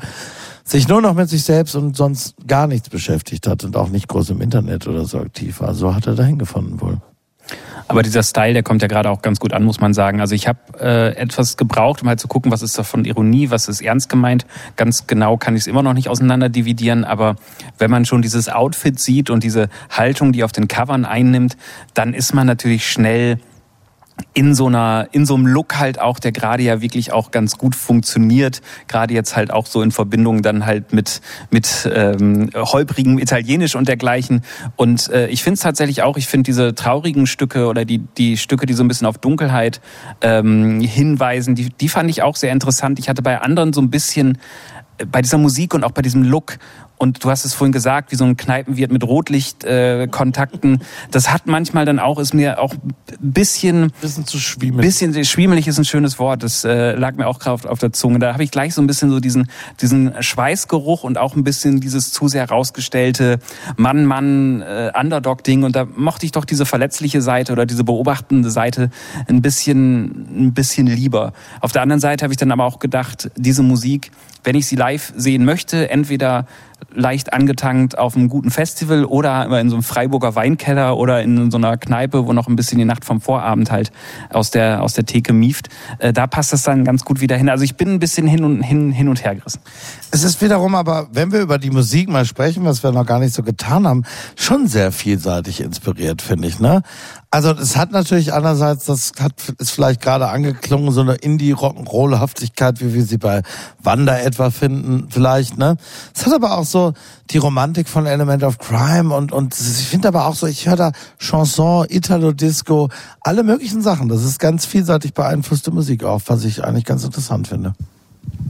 sich nur noch mit sich selbst und sonst gar nichts beschäftigt hat und auch nicht groß im Internet oder so aktiv war. So hat er dahin gefunden wohl. Aber dieser Style, der kommt ja gerade auch ganz gut an, muss man sagen. Also ich habe äh, etwas gebraucht, um halt zu gucken, was ist davon Ironie, was ist ernst gemeint. Ganz genau kann ich es immer noch nicht auseinander dividieren, aber wenn man schon dieses Outfit sieht und diese Haltung, die auf den Covern einnimmt, dann ist man natürlich schnell in so einer in so einem Look halt auch, der gerade ja wirklich auch ganz gut funktioniert, gerade jetzt halt auch so in Verbindung dann halt mit mit ähm, holprigem Italienisch und dergleichen. Und äh, ich finde es tatsächlich auch, ich finde diese traurigen Stücke oder die die Stücke, die so ein bisschen auf Dunkelheit ähm, hinweisen, die die fand ich auch sehr interessant. Ich hatte bei anderen so ein bisschen bei dieser Musik und auch bei diesem Look und du hast es vorhin gesagt, wie so ein Kneipenwirt mit Rotlichtkontakten. Äh, das hat manchmal dann auch, ist mir auch ein bisschen... Bisschen zu schwiemelig. Bisschen, schwiemelig ist ein schönes Wort. Das äh, lag mir auch gerade auf der Zunge. Da habe ich gleich so ein bisschen so diesen, diesen Schweißgeruch und auch ein bisschen dieses zu sehr rausgestellte Mann-Mann äh, Underdog-Ding. Und da mochte ich doch diese verletzliche Seite oder diese beobachtende Seite ein bisschen, ein bisschen lieber. Auf der anderen Seite habe ich dann aber auch gedacht, diese Musik, wenn ich sie live sehen möchte, entweder leicht angetankt auf einem guten Festival oder in so einem Freiburger Weinkeller oder in so einer Kneipe, wo noch ein bisschen die Nacht vom Vorabend halt aus der, aus der Theke mieft. Äh, da passt das dann ganz gut wieder hin. Also ich bin ein bisschen hin und, hin, hin und her gerissen. Es ist wiederum aber, wenn wir über die Musik mal sprechen, was wir noch gar nicht so getan haben, schon sehr vielseitig inspiriert, finde ich, ne? Also es hat natürlich einerseits, das hat ist vielleicht gerade angeklungen, so eine Indie-Rock'n'Roll-Haftigkeit, wie wir sie bei Wanda etwa finden, vielleicht, ne? Es hat aber auch so die Romantik von Element of Crime und und ich finde aber auch so, ich höre da Chanson, Italo-Disco, alle möglichen Sachen. Das ist ganz vielseitig beeinflusste Musik auch, was ich eigentlich ganz interessant finde.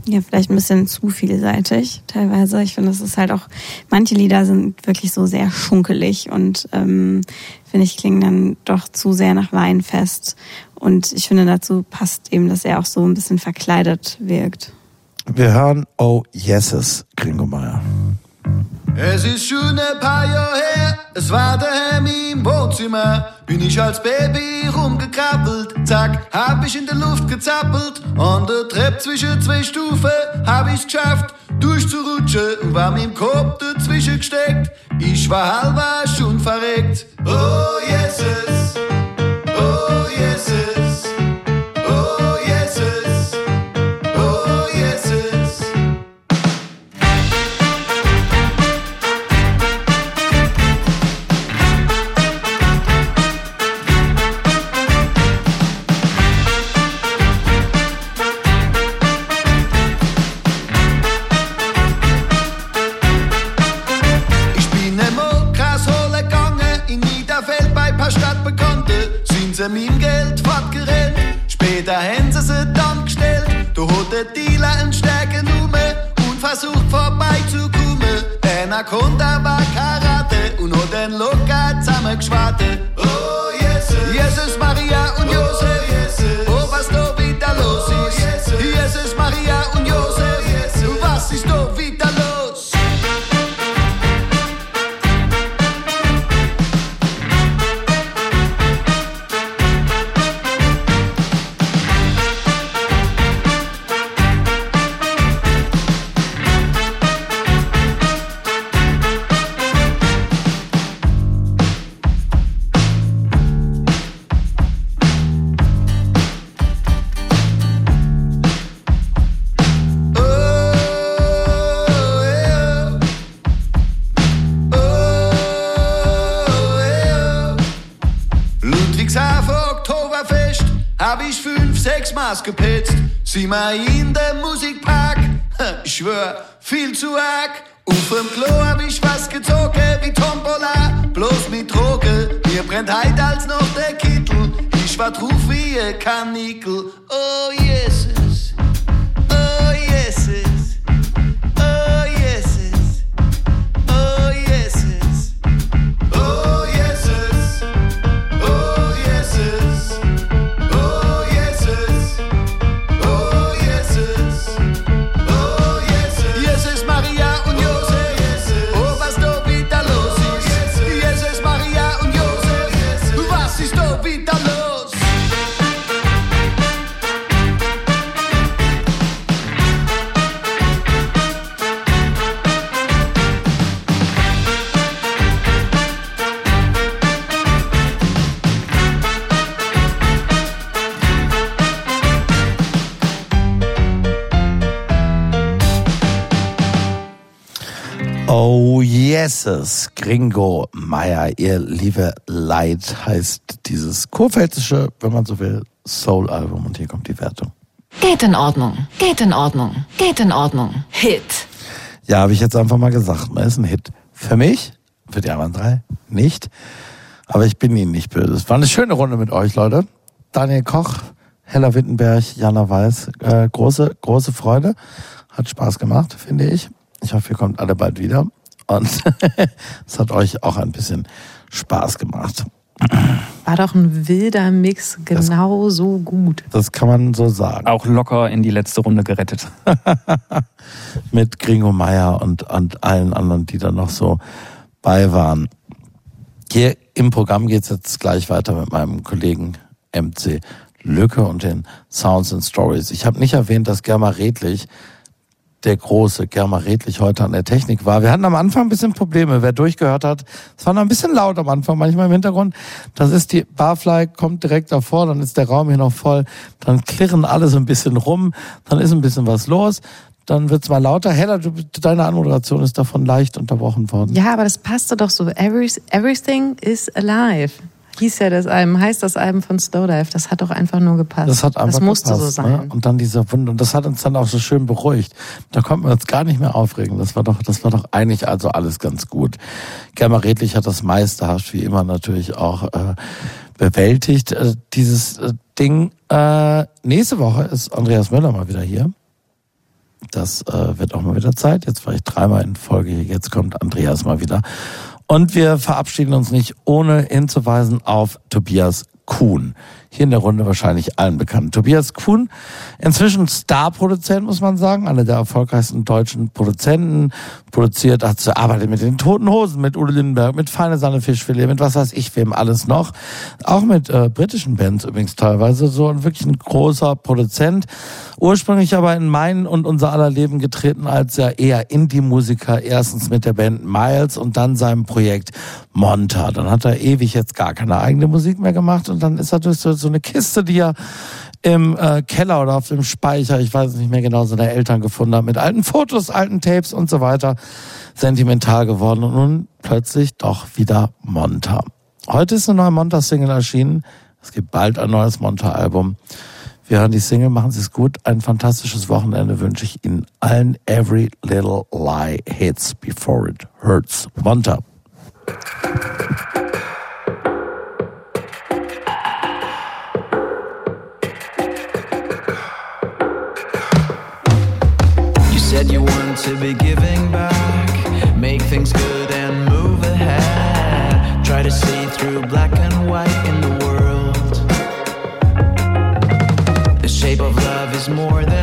ja, vielleicht ein bisschen zu vielseitig teilweise. Ich finde, es ist halt auch, manche Lieder sind wirklich so sehr schunkelig und ähm, finde ich, klingen dann doch zu sehr nach Weinfest. Und ich finde, dazu passt eben, dass er auch so ein bisschen verkleidet wirkt. Wir hören Oh Yeses, Gringo Meier. Es ist schon ein paar Jahre her, es war daheim im Wohnzimmer. Bin ich als Baby rumgekrabbelt, zack, hab ich in der Luft gezappelt. An der Treppe zwischen zwei Stufen hab ich's geschafft, durchzurutschen und war mit dem Kopf dazwischen gesteckt. Ich war halber schon verreckt. Oh, Jesus, sie dem Geld fortgerannt, später haben sie sie dann gestellt. Da hat der Dealer einen Stärke genommen und versucht vorbeizukommen. Der Anaconda war Karate und hat den locker zusammengeschwarte. Oh, Jesus, Jesus, Maria und Josef. Oh, was da wieder los ist. Jesus, Maria und Josef. Was ist da wieder hab ich fünf, sechs Maß gepetzt. Sieh mal in der Musikpark, ich schwör, viel zu arg. Auf dem Klo hab ich was gezogen wie Tombola, bloß mit Droge. Mir brennt heit als noch der Kittel, ich war drauf wie ein Kanickel. Oh Jesus, Yeses, Gringo Meier, ihr liebe Leid heißt dieses kurpfälzische, wenn man so will, Soul-Album und hier kommt die Wertung. Geht in Ordnung, geht in Ordnung, geht in Ordnung. Hit. Ja, habe ich jetzt einfach mal gesagt, ne, ist ein Hit. Für mich, für die anderen drei, nicht. Aber ich bin Ihnen nicht böse. Es war eine schöne Runde mit euch, Leute. Daniel Koch, Hella Wittenberg, Jana Weiß, äh, große, große Freude. Hat Spaß gemacht, finde ich. Ich hoffe, ihr kommt alle bald wieder. Und es hat euch auch ein bisschen Spaß gemacht. War doch ein wilder Mix, genau so gut. Das kann man so sagen. Auch locker in die letzte Runde gerettet. Mit Gringo Meier und, und allen anderen, die da noch so bei waren. Hier im Programm geht's jetzt gleich weiter mit meinem Kollegen MC Lücke und den Sounds and Stories. Ich habe nicht erwähnt, dass Germa Redlich der große Germa Redlich heute an der Technik war. Wir hatten am Anfang ein bisschen Probleme. Wer durchgehört hat, es war noch ein bisschen laut am Anfang, manchmal im Hintergrund. Das ist die Barfly, kommt direkt davor, dann ist der Raum hier noch voll. Dann klirren alle so ein bisschen rum, dann ist ein bisschen was los. Dann wird's mal lauter. Hella, du, deine Anmoderation ist davon leicht unterbrochen worden. Ja, aber das passte doch so. Every, everything is alive. Hieß ja das Album, heißt das Album von Slowdive. Das hat doch einfach nur gepasst. Das hat einfach Das musste gepasst, so Ne? sein. Und dann dieser Wunder. Und das hat uns dann auch so schön beruhigt. Da konnten wir uns gar nicht mehr aufregen. Das war doch, das war doch eigentlich also alles ganz gut. Germa Redlich hat das meisterhaft wie immer natürlich auch äh, bewältigt. Äh, dieses äh, Ding. Äh, nächste Woche ist Andreas Möller mal wieder hier. Das äh, wird auch mal wieder Zeit. Jetzt war ich dreimal in Folge hier. Jetzt kommt Andreas mal wieder. Und wir verabschieden uns nicht, ohne hinzuweisen auf Tobias Kuhn. Hier in der Runde wahrscheinlich allen bekannt. Tobias Kuhn, inzwischen Star-Produzent, muss man sagen, einer der erfolgreichsten deutschen Produzenten, produziert, hat arbeitet mit den Toten Hosen, mit Udo Lindenberg, mit Feine Sahne Fischfilet, mit was weiß ich wem alles noch. Auch mit äh, britischen Bands übrigens teilweise, so ein wirklich ein großer Produzent. Ursprünglich aber in mein und unser aller Leben getreten als ja eher Indie-Musiker, erstens mit der Band Miles und dann seinem Projekt Monta. Dann hat er ewig jetzt gar keine eigene Musik mehr gemacht und dann ist er durch so, so eine Kiste, die er im äh, Keller oder auf dem Speicher, ich weiß es nicht mehr genau, seine Eltern gefunden haben, mit alten Fotos, alten Tapes und so weiter, sentimental geworden und nun plötzlich doch wieder Monta. Heute ist eine neue Monta-Single erschienen. Es gibt bald ein neues Monta-Album. Wir hören die Single, machen Sie es gut. Ein fantastisches Wochenende wünsche ich Ihnen allen. Every little lie hits before it hurts. Monta. Be giving back, make things good and move ahead. Try to see through black and white in the world. The shape of love is more than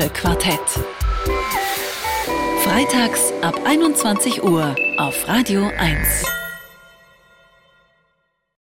musikalische Quartett. Freitags ab 21 Uhr auf Radio 1.